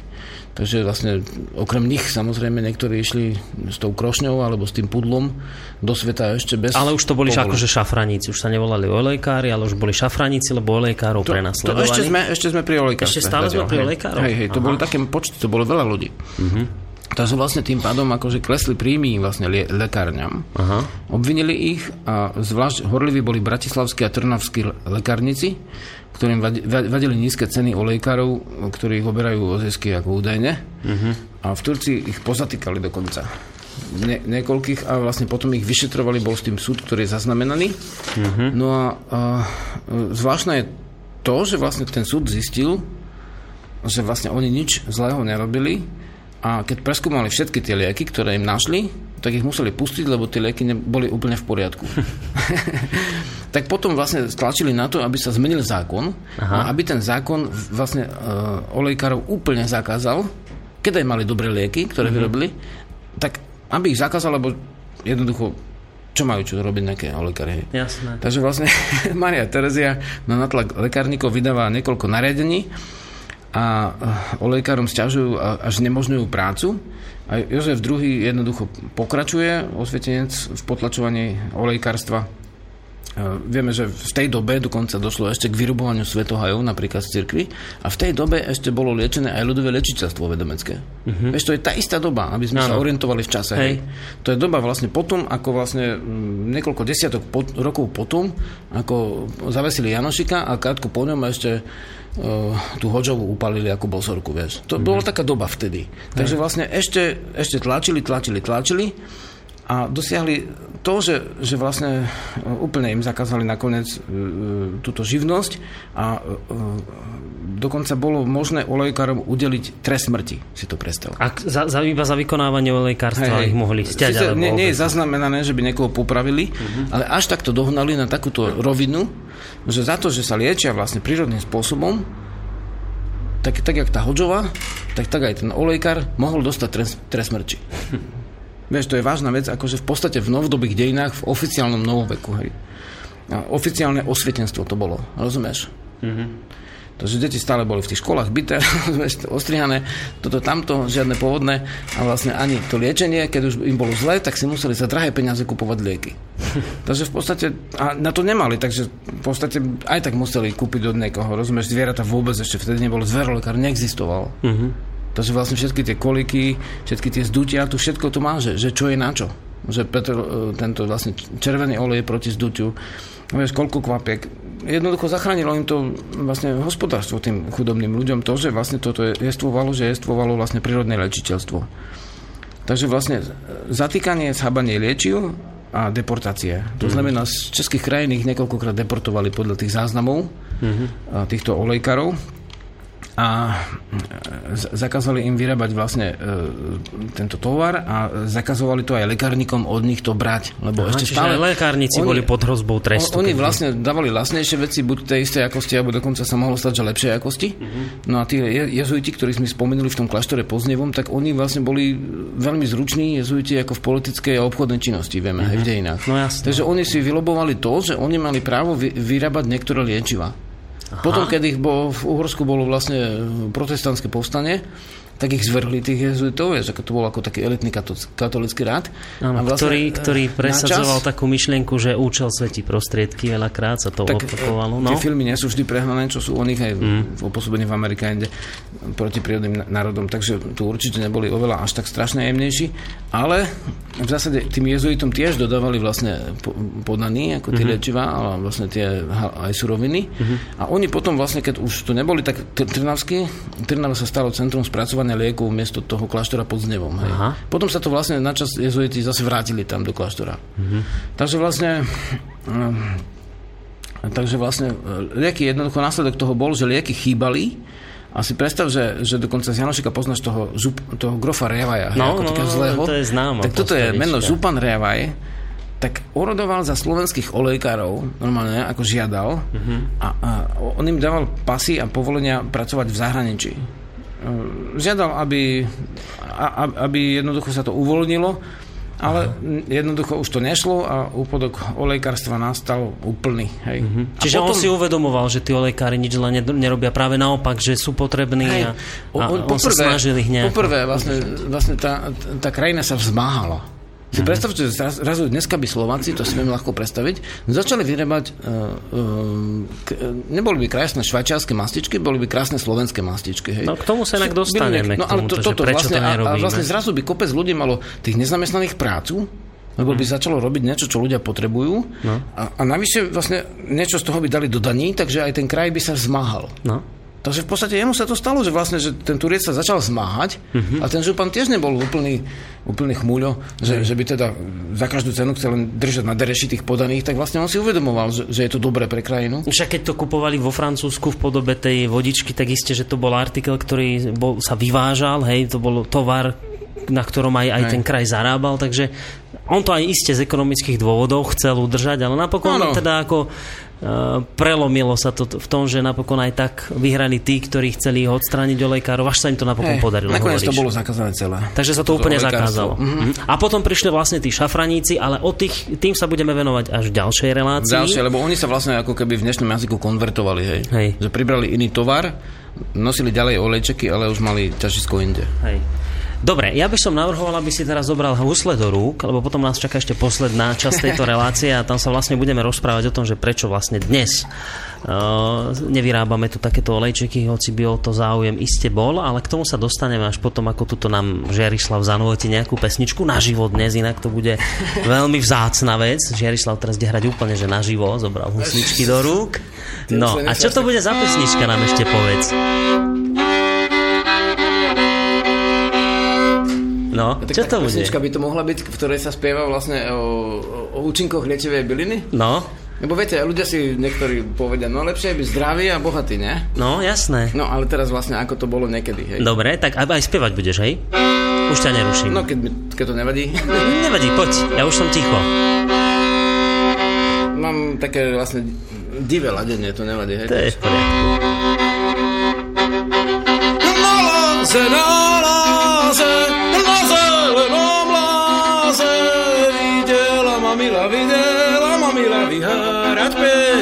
Takže vlastne okrem nich samozrejme niektorí išli s tou krošňou alebo s tým pudlom do sveta ešte bez... Ale už to boli povolu. akože šafraníci, už sa nevolali olejkári, ale už boli šafraníci, lebo olejkárov to, prenasledovali. To ešte sme, ešte sme pri olejkárstve. Ešte stále sme pri olejkároch? Hej, hej, to Aha. boli také počty, to bolo veľa ľudí. Mm-hmm. Takže vlastne tým pádom akože klesli príjmy vlastne le- lekárňam. Aha. Obvinili ich a zvlášť horliví boli bratislavskí a trnavskí lekárnici, ktorým vadili nízke ceny olejkárov, ktorí ich oberajú o zisky ako údajne. Uh-huh. A v Turcii ich pozatýkali dokonca. Ne, niekoľkých a vlastne potom ich vyšetrovali, bol s tým súd, ktorý je zaznamenaný. Uh-huh. No a, a zvláštne je to, že vlastne ten súd zistil, že vlastne oni nič zlého nerobili, a keď preskúmali všetky tie lieky, ktoré im našli, tak ich museli pustiť, lebo tie lieky boli úplne v poriadku. tak potom vlastne stlačili na to, aby sa zmenil zákon Aha. a aby ten zákon vlastne uh, olejkárov úplne zakázal, keď aj mali dobré lieky, ktoré mm-hmm. vyrobili, tak aby ich zakázal, lebo jednoducho čo majú čo robiť nejaké lekári. Jasné. Takže vlastne Maria Terezia na natlak lekárnikov vydáva niekoľko nariadení, a olejkárom stiažujú až nemožňujú prácu. A Jozef II jednoducho pokračuje, osvietenec v potlačovaní olejkárstva vieme, že v tej dobe dokonca došlo ešte k vyrubovaniu svetohajov, napríklad z cirkvi, a v tej dobe ešte bolo liečené aj ľudové liečiteľstvo vedomecké. Uh-huh. Vieš, to je tá istá doba, aby sme ano. sa orientovali v čase. Hej. To je doba vlastne potom, ako vlastne niekoľko desiatok po, rokov potom, ako zavesili Janošika a krátko po ňom ešte uh, tú Hoďovú upalili ako bosorku, vieš. To uh-huh. bola taká doba vtedy. Takže vlastne ešte, ešte tlačili, tlačili, tlačili a dosiahli to, že, že vlastne e, úplne im zakázali nakoniec e, e, túto živnosť a dokonca bolo možné olejkárom udeliť trest smrti, si to predstav. A za, za, iba za vykonávanie olejkárstva hey, ich mohli stiať? Sice, nie, nie je zaznamenané, že by niekoho popravili, uh-huh. ale až takto dohnali na takúto rovinu, že za to, že sa liečia vlastne prírodným spôsobom, tak, tak jak tá Hodžová, tak, tak aj ten olejkár mohol dostať trest, trest smrti. Vieš, to je vážna vec, akože v podstate v novodobých dejinách, v oficiálnom novoveku, hej. A oficiálne osvietenstvo to bolo, rozumieš? Mm-hmm. Takže deti stále boli v tých školách byté, ostrihané, toto tamto, žiadne pôvodné a vlastne ani to liečenie, keď už im bolo zle, tak si museli za drahé peniaze kupovať lieky. takže v podstate, a na to nemali, takže v podstate aj tak museli kúpiť od niekoho, rozumieš, zvieratá vôbec ešte vtedy nebolo, zverolekár neexistoval. Mm-hmm. Takže vlastne všetky tie koliky, všetky tie zdutia, tu všetko to má, že, že čo je na čo. Že Petr, e, tento vlastne červený olej je proti zdutiu. Vieš, koľko kvapiek. Jednoducho zachránilo im to vlastne hospodárstvo tým chudobným ľuďom to, že vlastne toto jestvovalo, že jestvovalo vlastne prírodné liečiteľstvo. Takže vlastne zatýkanie, schábanie liečiv a deportácie. To mhm. znamená, z českých krajín ich niekoľkokrát deportovali podľa tých záznamov mm-hmm. týchto olejkarov a zakázali im vyrábať vlastne e, tento tovar a zakazovali to aj lekárnikom od nich to brať. Lebo Aha, ešte stále... lekárnici oni, boli pod hrozbou trestu. On, oni vlastne dávali vlastnejšie veci, buď tej istej jakosti, alebo dokonca sa mohlo stať, že lepšej jakosti. Uh-huh. No a tí jezuiti, ktorí sme spomenuli v tom kláštore Poznevom, tak oni vlastne boli veľmi zruční jezuiti ako v politickej a obchodnej činnosti, vieme, uh-huh. aj v mhm. dejinách. No jasne. Takže oni si vylobovali to, že oni mali právo vy, vyrábať niektoré liečiva. Potom, keď ich bol, v Uhorsku bolo vlastne protestantské povstanie, tak ich zvrhli tých jezuitov, že to bol ako taký elitný katolický rád. Áno, vlastne, ktorý, ktorý presadzoval čas, takú myšlienku, že účel svetí prostriedky, veľakrát sa to tak, opakovalo. No? Tie filmy nie sú vždy prehnané, čo sú o nich aj mm. v pôsobení v Amerike inde proti prírodným národom, takže tu určite neboli oveľa až tak strašne jemnejší, ale v zásade tým jezuitom tiež dodávali vlastne podaní, ako tie mm-hmm. liečivá, ale vlastne tie aj suroviny. Mm-hmm. A oni potom vlastne, keď už tu neboli, tak Trnavský, Trnava sa stalo centrum spracovania spracovania liekov miesto toho kláštora pod Znevom. Hej. Aha. Potom sa to vlastne načas jezuiti zase vrátili tam do kláštora. Mhm. Takže vlastne eh, takže vlastne eh, lieky, jednoducho následok toho bol, že lieky chýbali a si predstav, že, že dokonca z Janošika poznáš toho, žup, toho grofa Revaja, no, ako no, zlého. to je známo. Tak toto je meno Župan Revaj, tak orodoval za slovenských olejkárov, normálne, ako žiadal, uh-huh. a, a on im dával pasy a povolenia pracovať v zahraničí. Ehm, žiadal, aby, aby jednoducho sa to uvoľnilo, ale Aha. jednoducho už to nešlo a úpadok olejkárstva nastal úplný. Hej. Mm-hmm. Čiže potom... on si uvedomoval, že tí olejkári nič len nerobia práve naopak, že sú potrební hej. a, a on, on poprvé, sa snažil ich nejako. Poprvé vlastne, vlastne tá, tá krajina sa vzmáhala. Si mm-hmm. predstavte, že zrazu dneska by Slováci, to si viem ľahko predstaviť, začali vyrábať, uh, uh, neboli by krásne švajčiarske mastičky, boli by krásne slovenské mastičky. Hej. No k tomu sa inak dostaneme. No ale to, toto, vlastne, to a, a vlastne zrazu by kopec ľudí malo tých nezamestnaných prácu, lebo by mhm. začalo robiť niečo, čo ľudia potrebujú no. a, a navyše vlastne niečo z toho by dali do daní, takže aj ten kraj by sa zmáhal. No. Takže v podstate jemu sa to stalo, že vlastne, že ten Turiec sa začal zmáhať uh-huh. a ten župan tiež nebol úplný, úplný chmúľo, že, uh-huh. že by teda za každú cenu chcel len držať na dereši tých podaných, tak vlastne on si uvedomoval, že, že je to dobré pre krajinu. Však keď to kupovali vo Francúzsku v podobe tej vodičky, tak isté, že to bol artikel, ktorý bol, sa vyvážal, hej, to bol tovar, na ktorom aj, aj ten kraj zarábal, takže on to aj iste z ekonomických dôvodov chcel udržať, ale napokon ano. teda ako prelomilo sa to v tom, že napokon aj tak vyhrali tí, ktorí chceli ho odstrániť do lekárov, až sa im to napokon hey, podarilo. Nakoniec to bolo zakázané celé. Takže sa to, to úplne zakázalo. Mm-hmm. A potom prišli vlastne tí šafraníci, ale o tých, tým sa budeme venovať až v ďalšej relácii. Ďalšie, lebo oni sa vlastne ako keby v dnešnom jazyku konvertovali, hej. hej. Že pribrali iný tovar, nosili ďalej olejčeky, ale už mali ťažisko inde. Hej. Dobre, ja by som navrhoval, aby si teraz zobral husle do rúk, lebo potom nás čaká ešte posledná časť tejto relácie a tam sa vlastne budeme rozprávať o tom, že prečo vlastne dnes uh, nevyrábame tu takéto olejčeky, hoci by o to záujem iste bol, ale k tomu sa dostaneme až potom, ako tuto nám Žiarislav zanúti nejakú pesničku naživo dnes, inak to bude veľmi vzácna vec. Žiarislav teraz ide hrať úplne, že naživo, zobral husličky do rúk. No, a čo to bude za pesnička, nám ešte povedz. No, tak čo to bude? by to mohla byť, v ktorej sa spieva vlastne o, o, o účinkoch liečivej byliny? No. Lebo viete, ľudia si niektorí povedia, no lepšie je byť zdravý a bohatý, ne? No, jasné. No, ale teraz vlastne ako to bolo niekedy, hej? Dobre, tak aj spievať budeš, hej? Už ťa neruším. No, keď, keď to nevadí. nevadí, poď, ja už som ticho. Mám také vlastne divé ladenie, to nevadí, hej? To je v poriadku.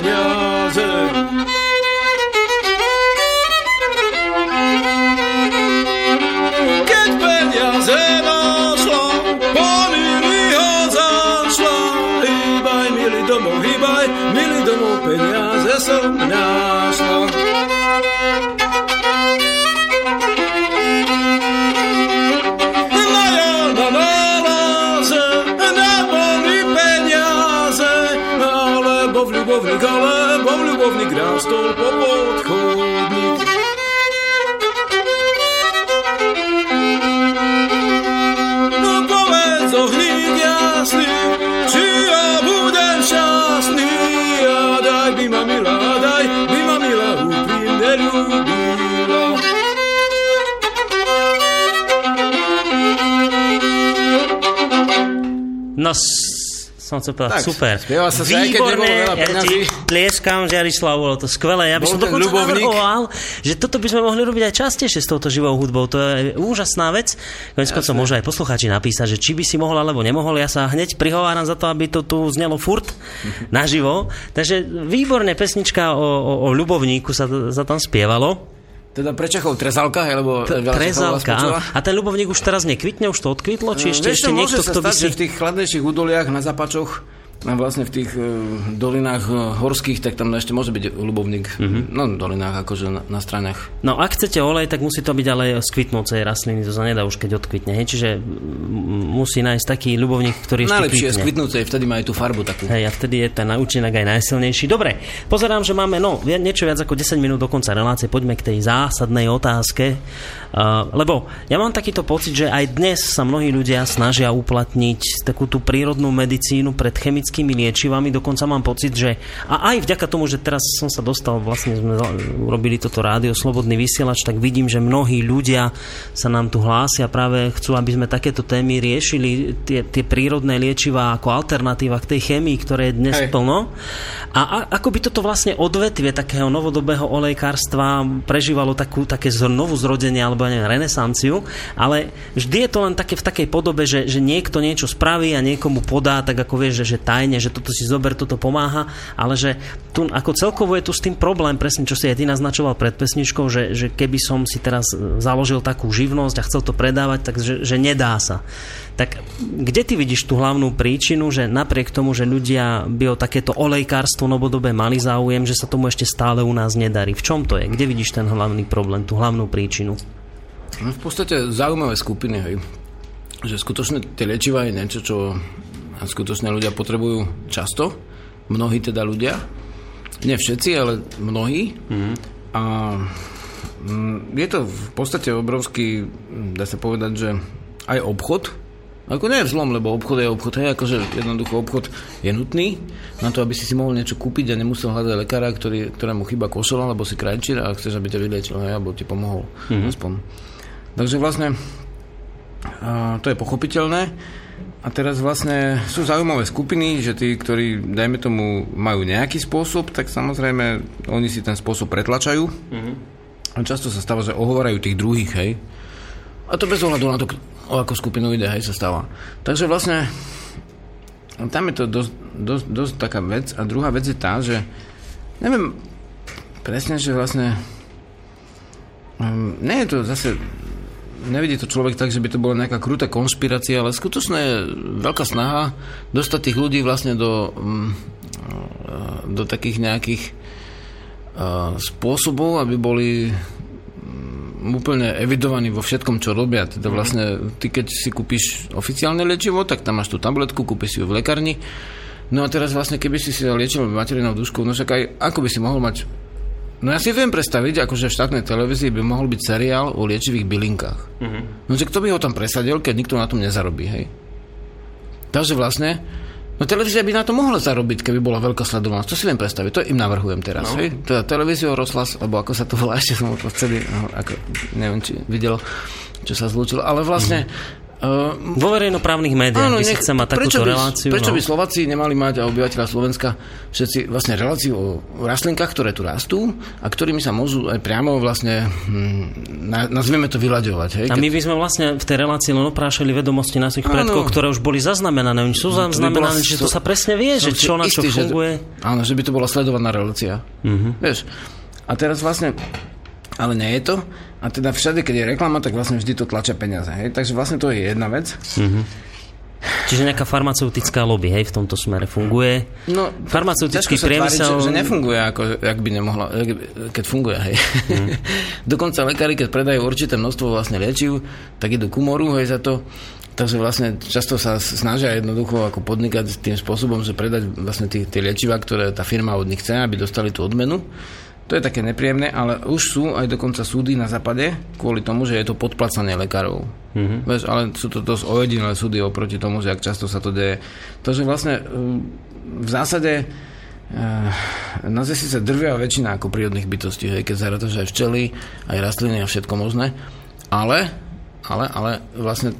Peniaze. Bol ľubovník, rástol po som chcel povedať, tak, super. Sa Výborné, ja ti tlieskam, Žiarislav, bolo to skvelé. Ja by som dokonca navrhoval, že toto by sme mohli robiť aj častejšie s touto živou hudbou. To je úžasná vec. Konec koncov môžu aj poslucháči napísať, že či by si mohol alebo nemohol. Ja sa hneď prihováram za to, aby to tu znelo furt naživo. Takže výborné pesnička o, o, o ľubovníku sa, sa tam spievalo. Teda pre Čechov trezalka, alebo Trezalka, áno. A ten ľubovník už teraz nekvitne, už to odkvitlo? Či ešte, ešte niekto, kto by si... v tých chladnejších údoliach na zapačoch a vlastne v tých uh, dolinách uh, horských, tak tam ešte môže byť ľubovník. Mm-hmm. No, dolinách, akože na, na stranách. No, ak chcete olej, tak musí to byť ale z kvitnúcej rastliny, to sa nedá už keď odkvitne. Hej? Čiže musí nájsť taký ľubovník, ktorý ešte Najlepšie kvitne. je z kvitnúcej, vtedy má aj tú farbu takú. Hej, a vtedy je ten účinok aj najsilnejší. Dobre, pozerám, že máme no, niečo viac ako 10 minút do konca relácie. Poďme k tej zásadnej otázke. Uh, lebo ja mám takýto pocit, že aj dnes sa mnohí ľudia snažia uplatniť takú tú prírodnú medicínu pred chemickými liečivami. Dokonca mám pocit, že a aj vďaka tomu, že teraz som sa dostal, vlastne sme urobili toto rádio Slobodný vysielač, tak vidím, že mnohí ľudia sa nám tu hlásia, práve chcú, aby sme takéto témy riešili, tie, tie prírodné liečivá ako alternatíva k tej chemii, ktoré je dnes Hej. plno. A, a ako by toto vlastne odvetvie takého novodobého olejkárstva prežívalo takú, také znovu zrodenie alebo alebo neviem, renesanciu, ale vždy je to len také v takej podobe, že, že niekto niečo spraví a niekomu podá, tak ako vieš, že, že tajne, že toto si zober, toto pomáha, ale že tu ako celkovo je tu s tým problém, presne čo si aj ty naznačoval pred pesničkou, že, že keby som si teraz založil takú živnosť a chcel to predávať, tak že, že nedá sa. Tak kde ty vidíš tú hlavnú príčinu, že napriek tomu, že ľudia by o takéto olejkárstvo novodobé mali záujem, že sa tomu ešte stále u nás nedarí? V čom to je? Kde vidíš ten hlavný problém, tú hlavnú príčinu? No v podstate zaujímavé skupiny, hej. Že skutočne tie liečivá je niečo, čo skutočne ľudia potrebujú často. Mnohí teda ľudia. Nie všetci, ale mnohí. Mm-hmm. A mm, je to v podstate obrovský, dá sa povedať, že aj obchod, ako nie je zlom, lebo obchod je obchod, hej, akože jednoducho obchod je nutný na to, aby si si mohol niečo kúpiť a nemusel hľadať lekára, ktorý, ktorému chyba košel, alebo si krajčír a chceš, aby ťa vyliečil, hej, alebo ti pomohol. Mm-hmm. Aspoň. Takže vlastne to je pochopiteľné. A teraz vlastne sú zaujímavé skupiny, že tí, ktorí, dajme tomu, majú nejaký spôsob, tak samozrejme oni si ten spôsob pretlačajú. Mm-hmm. A často sa stáva, že ohovorajú tých druhých, hej. A to bez ohľadu na to, o akú skupinu ide, hej, sa stáva. Takže vlastne tam je to dosť, dosť, dosť taká vec. A druhá vec je tá, že neviem presne, že vlastne um, nie je to zase nevidí to človek tak, že by to bola nejaká krutá konšpirácia, ale skutočne je veľká snaha dostať tých ľudí vlastne do, mm, do takých nejakých spôsobov, aby boli mm, úplne evidovaní vo všetkom, čo robia. Teda mhm. vlastne, ty keď si kúpiš oficiálne liečivo, tak tam máš tú tabletku, kúpiš si ju v lekarni. No a teraz vlastne, keby si si liečil materinou dušku, no však aj ako by si mohol mať No ja si viem predstaviť, akože v štátnej televízii by mohol byť seriál o liečivých bylinkách. Uh-huh. No že kto by ho tam presadil, keď nikto na tom nezarobí, hej? Takže vlastne, no televízia by na to mohla zarobiť, keby bola veľká sledovanosť. To si viem predstaviť, to im navrhujem teraz, no. hej? Teda televíziu rozhlas, alebo ako sa to volá, ešte som to vtedy, no, ako, neviem, či videl, čo sa zlúčilo, ale vlastne uh-huh. Uh, Vo verejnoprávnych médiách áno, nech, chce mať takúto prečo by, reláciu. Prečo no? by Slováci nemali mať a obyvateľa Slovenska všetci vlastne reláciu o rastlinkách, ktoré tu rastú a ktorými sa môžu aj priamo vlastne, hm, nazvieme to vyľaďovať. Hej? A my by sme vlastne v tej relácii len oprášali vedomosti našich áno, predkov, ktoré už boli zaznamenané. Oni sú no, zaznamenané, že to sa presne vie, že čo na čo istý, funguje. Že, áno, že by to bola sledovaná relácia. Uh-huh. Vieš? A teraz vlastne ale nie je to. A teda všade, keď je reklama, tak vlastne vždy to tlačia peniaze. Hej? Takže vlastne to je jedna vec. Mm-hmm. Čiže nejaká farmaceutická lobby, hej, v tomto smere funguje. No, Farmaceutický priemysel... Tváriť, že, že nefunguje, ako, jak by nemohla, keď funguje, hej. Mm. Dokonca lekári, keď predajú určité množstvo vlastne liečiv, tak idú ku moru, hej, za to. Takže vlastne často sa snažia jednoducho ako podnikať tým spôsobom, že predať vlastne tie, tie liečiva, ktoré tá firma od nich chce, aby dostali tú odmenu. To je také nepríjemné, ale už sú aj dokonca súdy na západe kvôli tomu, že je to podplacanie lekárov. Mm-hmm. Veš, ale sú to dosť ojedinelé súdy oproti tomu, že ak často sa to deje. Takže vlastne e, v zásade e, nás je síce drvia väčšina ako prírodných bytostí, hej, keď zarátaš aj včely, aj rastliny a všetko možné, ale, ale, ale vlastne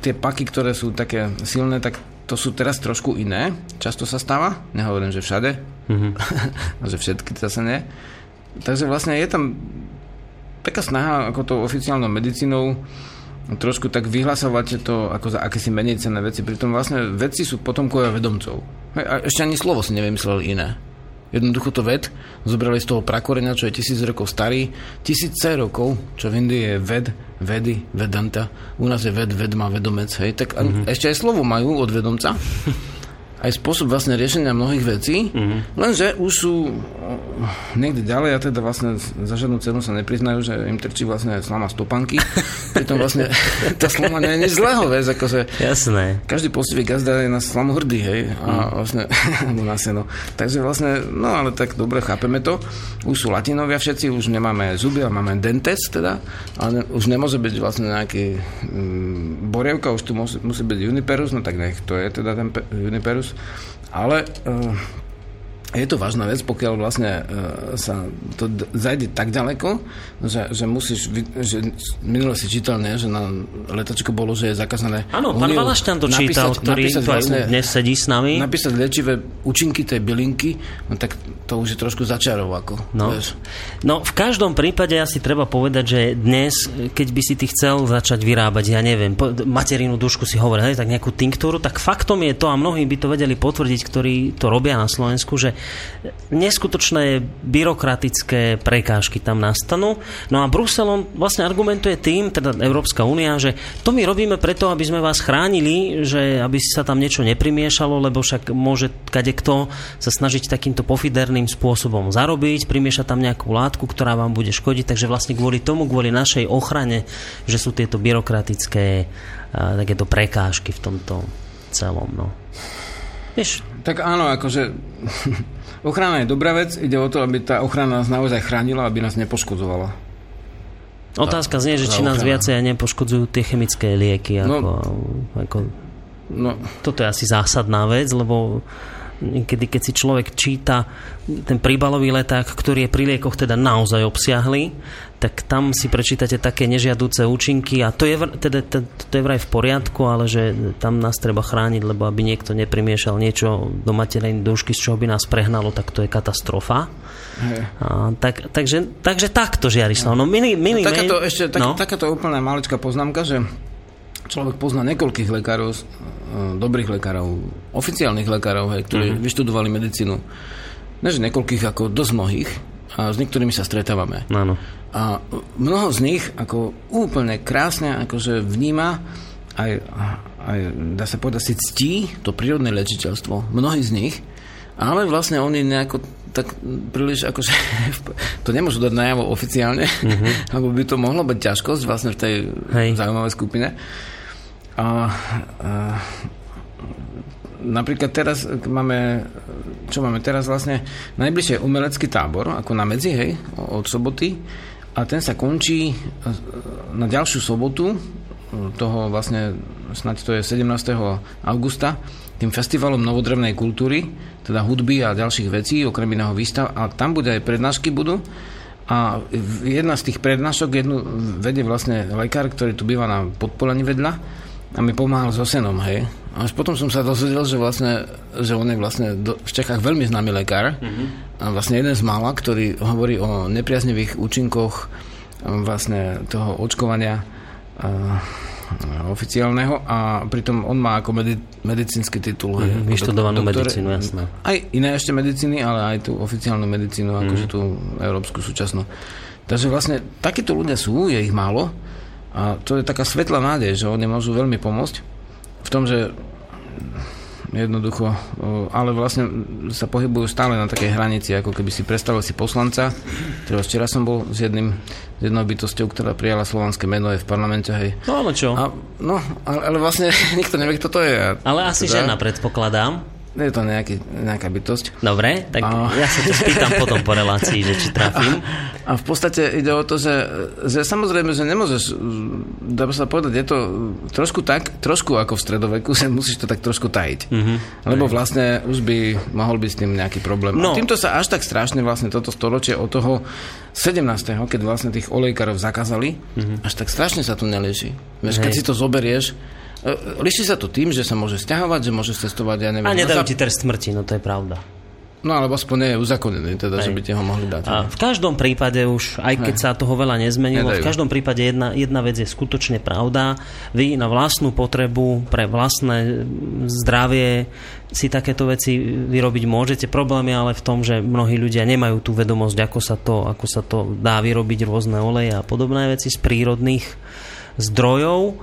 tie paky, ktoré sú také silné, tak to sú teraz trošku iné. Často sa stáva, nehovorím, že všade, mm-hmm. že všetky zase nie. Takže vlastne je tam taká snaha ako to oficiálnou medicínou trošku tak vyhlasovať to ako za akési menej cenné veci. Pritom vlastne vedci sú potomkovia vedomcov. A ešte ani slovo si nevymysleli iné. Jednoducho to ved, zobrali z toho prakoreňa, čo je tisíc rokov starý, tisíce rokov, čo v Indii je ved, vedy, vedanta, u nás je ved, ved má vedomec, hej, tak mm-hmm. ešte aj slovo majú od vedomca. aj spôsob vlastne riešenia mnohých vecí, mm-hmm. lenže už sú eh, niekde ďalej a teda vlastne za žiadnu cenu sa nepriznajú, že im trčí vlastne slama stopanky. Pritom vlastne tá slama nie je nič zlého, vieš, akože Jasné. každý poctivý gazda je na slamu hrdý, hej, a mm. vlastne, na seno. Takže vlastne, no ale tak dobre, chápeme to. Už sú latinovia všetci, už nemáme zuby, ale máme dentes teda, ale ne, už nemôže byť vlastne nejaký mm, borievka, už tu musí, musí byť juniperus, no tak nech to je teda ten pe- juniperus ale uh, je to vážna vec, pokiaľ vlastne uh, sa to zajde tak ďaleko, že, že musíš, že minule si čítal, ne, že na letačko bolo, že je zakázané... Áno, pán Valašťan to čítal, ktorý napísať, vlastne, dnes sedí s nami. Napísať liečivé účinky tej bylinky, no tak to už je trošku začarov, ako, no. Vieš. No, v každom prípade asi treba povedať, že dnes, keď by si ty chcel začať vyrábať, ja neviem, materinu dušku si hovorí, tak nejakú tinktúru, tak faktom je to, a mnohí by to vedeli potvrdiť, ktorí to robia na Slovensku, že neskutočné byrokratické prekážky tam nastanú. No a Bruselom vlastne argumentuje tým, teda Európska únia, že to my robíme preto, aby sme vás chránili, že aby sa tam niečo neprimiešalo, lebo však môže kto sa snažiť takýmto pofiderným spôsobom zarobiť, primieša tam nejakú látku, ktorá vám bude škodiť, takže vlastne kvôli tomu, kvôli našej ochrane, že sú tieto byrokratické takéto prekážky v tomto celom. No. Vieš? Tak áno, akože ochrana je dobrá vec, ide o to, aby tá ochrana nás naozaj chránila, aby nás nepoškodzovala. Otázka znie, že či nás viacej nepoškodzujú tie chemické lieky. Ako, no, ako, no. Toto je asi zásadná vec, lebo Niekedy, keď si človek číta ten príbalový leták, ktorý je pri liekoch teda naozaj obsiahly, tak tam si prečítate také nežiadúce účinky a to je, teda, to, to je vraj v poriadku, ale že tam nás treba chrániť, lebo aby niekto neprimiešal niečo do materej dúšky, z čoho by nás prehnalo, tak to je katastrofa. A, tak, takže, takže takto, Žiarislav. No, mini, mini, no, takáto, ešte, tak, no? takáto úplná maličká poznámka, že človek pozná niekoľkých lekárov, e, dobrých lekárov, oficiálnych lekárov, hej, ktorí mm-hmm. vyštudovali medicínu. Než niekoľkých, ako dosť mnohých. a s niektorými sa stretávame. Áno. A mnoho z nich ako úplne krásne akože vníma aj, aj dá sa povedať si ctí to prírodné lečiteľstvo. Mnohí z nich, ale vlastne oni nejako tak príliš akože to nemôžu dať najavo oficiálne, mm-hmm. lebo by to mohlo byť ťažkosť vlastne v tej Hej. zaujímavej skupine. A, a napríklad teraz máme, čo máme teraz vlastne, najbližšie umelecký tábor, ako na medzi, hej, od soboty, a ten sa končí na ďalšiu sobotu, toho vlastne, snáď to je 17. augusta, tým festivalom novodrevnej kultúry, teda hudby a ďalších vecí, okrem iného výstav, a tam bude aj prednášky budú. A jedna z tých prednášok jednu vedie vlastne lekár, ktorý tu býva na podpolení vedľa a mi pomáhal so senom, hej. Až potom som sa dozvedel, že vlastne, že on je vlastne do, v Čechách veľmi známy lekár. Mm-hmm. A vlastne jeden z mála, ktorý hovorí o nepriaznivých účinkoch vlastne toho očkovania oficiálneho a pritom on má ako medi- medicínsky titul. Mm, vyštudovanú medicínu, jasné. Aj iné ešte medicíny, ale aj tú oficiálnu medicínu, mm. akože tú európsku súčasnú. Takže vlastne takíto ľudia sú, je ich málo a to je taká svetlá nádej, že oni môžu veľmi pomôcť v tom, že jednoducho, ale vlastne sa pohybujú stále na takej hranici, ako keby si predstavil si poslanca. Teda včera som bol s jedným, s jednou bytosťou, ktorá prijala slovanské meno, je v parlamente, hej. No ale čo? A, no, ale, ale vlastne nikto nevie, kto to je. Ale asi teda, žena, predpokladám. Je to nejaký, nejaká bytosť. Dobre, tak a... ja sa to spýtam potom po relácii, že či trafím. A, a v podstate ide o to, že, že samozrejme, že nemôžeš, dá sa povedať, je to trošku tak, trošku ako v stredoveku, že musíš to tak trošku tajiť. Mm-hmm. Lebo vlastne už by mohol byť s tým nejaký problém. No. A týmto sa až tak strašne vlastne toto storočie od toho 17. keď vlastne tých olejkarov zakázali, mm-hmm. až tak strašne sa tu nelieši. Vieš, keď si to zoberieš, E, Liší sa to tým, že sa môže stiahovať, že môže cestovať, ja neviem. A nedajú ti trest smrti, no to je pravda. No alebo aspoň nie je uzakonený, teda, Hej. že by ti ho mohli dať. A v každom prípade už, aj keď Hej. sa toho veľa nezmenilo, Nedajú. v každom prípade jedna, jedna vec je skutočne pravda. Vy na vlastnú potrebu, pre vlastné zdravie si takéto veci vyrobiť môžete. Problém je ale v tom, že mnohí ľudia nemajú tú vedomosť, ako sa to, ako sa to dá vyrobiť rôzne oleje a podobné veci z prírodných zdrojov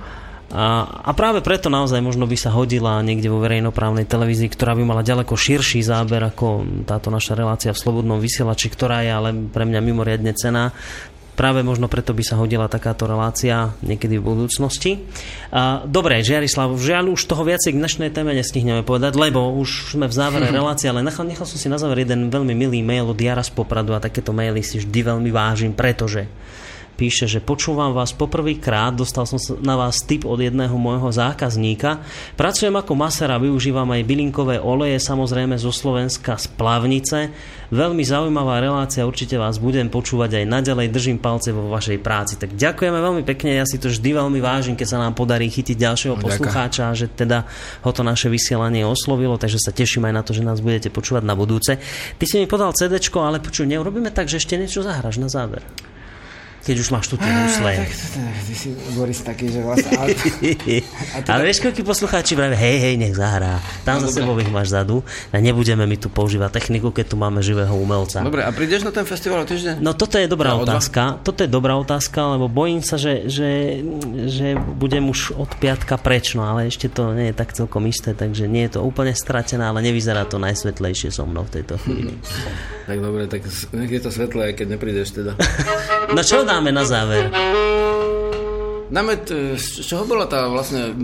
a, a práve preto naozaj možno by sa hodila niekde vo verejnoprávnej televízii, ktorá by mala ďaleko širší záber ako táto naša relácia v Slobodnom vysielači, ktorá je ale pre mňa mimoriadne cená. Práve možno preto by sa hodila takáto relácia niekedy v budúcnosti. A, dobre, Žiarislav, žiaľ už toho viacej k dnešnej téme nestihneme povedať, lebo už sme v závere relácie, ale nechal, nechal som si na záver jeden veľmi milý mail od Jara z Popradu a takéto maily si vždy veľmi vážim, pretože píše, že počúvam vás poprvýkrát, dostal som na vás tip od jedného môjho zákazníka. Pracujem ako masera, využívam aj bylinkové oleje, samozrejme zo Slovenska z Plavnice. Veľmi zaujímavá relácia, určite vás budem počúvať aj naďalej, držím palce vo vašej práci. Tak ďakujeme veľmi pekne, ja si to vždy veľmi vážim, keď sa nám podarí chytiť ďalšieho poslucháča, že teda ho to naše vysielanie oslovilo, takže sa teším aj na to, že nás budete počúvať na budúce. Ty si mi podal CD, ale počuj, neurobíme tak, že ešte niečo zahraš na záver keď už máš tu tie husle. Tak ty si Boris taký, že vlastne... Ale, ale vieš, koľko poslucháči vraví, hej, hej, nech zahrá. Tam no, za sebou ich máš zadu. A nebudeme mi tu používať techniku, keď tu máme živého umelca. Dobre, a prídeš na ten festival týždeň? No toto je dobrá no, otázka. Toto je dobrá otázka, lebo bojím sa, že, že, že budem už od piatka preč, no ale ešte to nie je tak celkom isté, takže nie je to úplne stratené, ale nevyzerá to najsvetlejšie so mnou v tejto chvíli. tak dobre, tak nech je to svetlé, keď neprídeš teda. no čo dá dáme na záver? Dáme, t- z čoho bola tá vlastne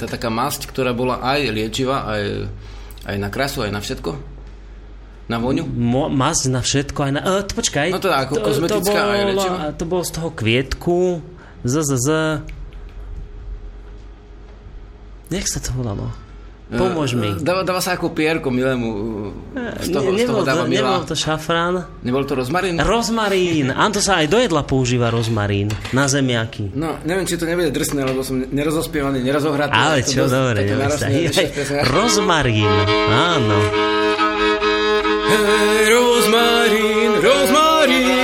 tá taká masť, ktorá bola aj liečivá, aj, aj na krasu, aj na všetko? Na voňu? Mo, masť na všetko, aj na... Uh, to, počkaj. No to ako to, kozmetická to bolo, aj liečivá? To bolo z toho kvietku, z, z, z... Jak sa to volalo? Pomôž mi. Dáva, dáva sa ako pierko milému. Z toho, ne, nebol, z toho dáva to, nebol to šafrán. Nebol to rozmarín? Rozmarín. Áno, to sa aj do jedla používa rozmarín. Na zemiaky. No, neviem, či to nebude drsné, lebo som nerozospievaný, nerozohratý. Ale čo, dosť, dobre. Rozmarín. Áno. Hey, rozmarín, rozmarín,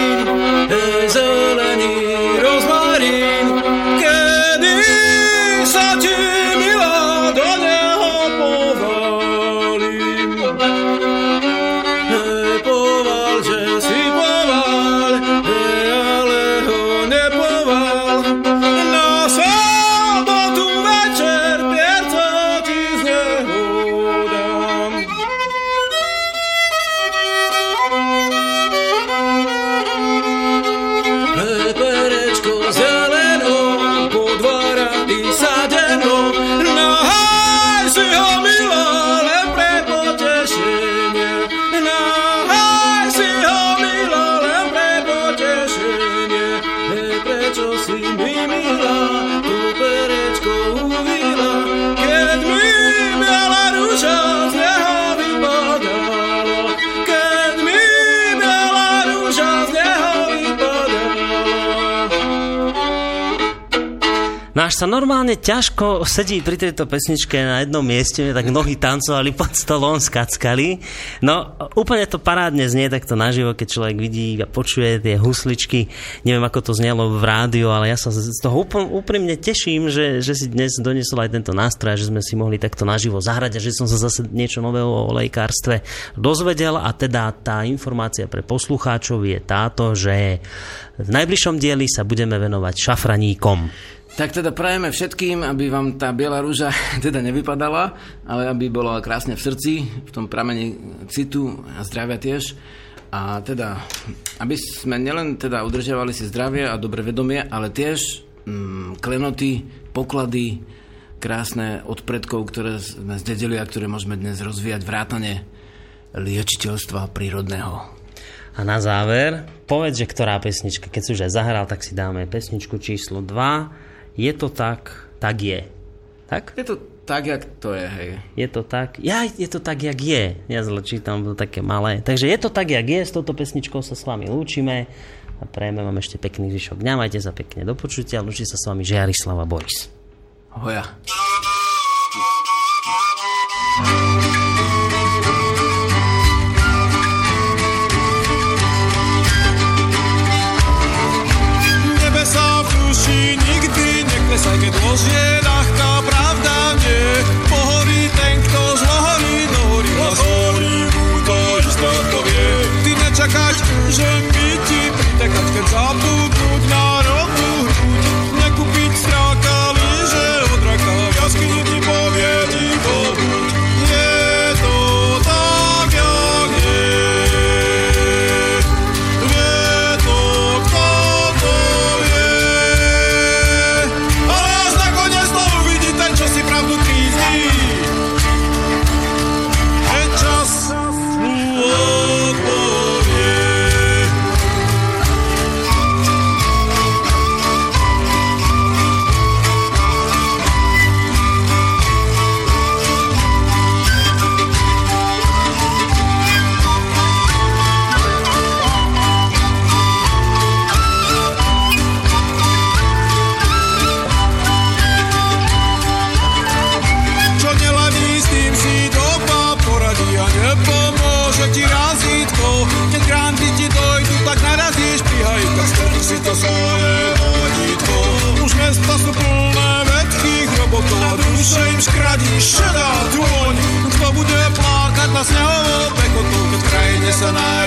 No až sa normálne ťažko sedí pri tejto pesničke na jednom mieste, tak nohy tancovali pod stolom, skackali. No úplne to parádne znie takto naživo, keď človek vidí a počuje tie husličky. Neviem, ako to znelo v rádiu, ale ja sa z toho úprimne teším, že, že si dnes doniesol aj tento nástroj, že sme si mohli takto naživo zahrať a že som sa zase niečo nového o lejkárstve dozvedel a teda tá informácia pre poslucháčov je táto, že v najbližšom dieli sa budeme venovať šafraníkom. Tak teda prajeme všetkým, aby vám tá biela rúža teda nevypadala, ale aby bola krásne v srdci, v tom pramení citu a zdravia tiež. A teda, aby sme nielen teda udržiavali si zdravie a dobre vedomie, ale tiež mm, klenoty, poklady krásne od predkov, ktoré sme zdedili a ktoré môžeme dnes rozvíjať vrátane liečiteľstva prírodného. A na záver, povedz, že ktorá pesnička, keď si už aj zahral, tak si dáme pesničku číslo 2 je to tak, tak je. Tak? Je to tak, jak to je, hej. Je to tak, ja, je to tak, jak je. Ja zle čítam, to také malé. Takže je to tak, jak je, s touto pesničkou sa s vami lúčime a prejme vám ešte pekný zvyšok dňa, majte sa pekne do počutia, lúči sa s vami Žiarislava Boris. Hoja. klesaj, keď ložie ľahká pravda bude plakať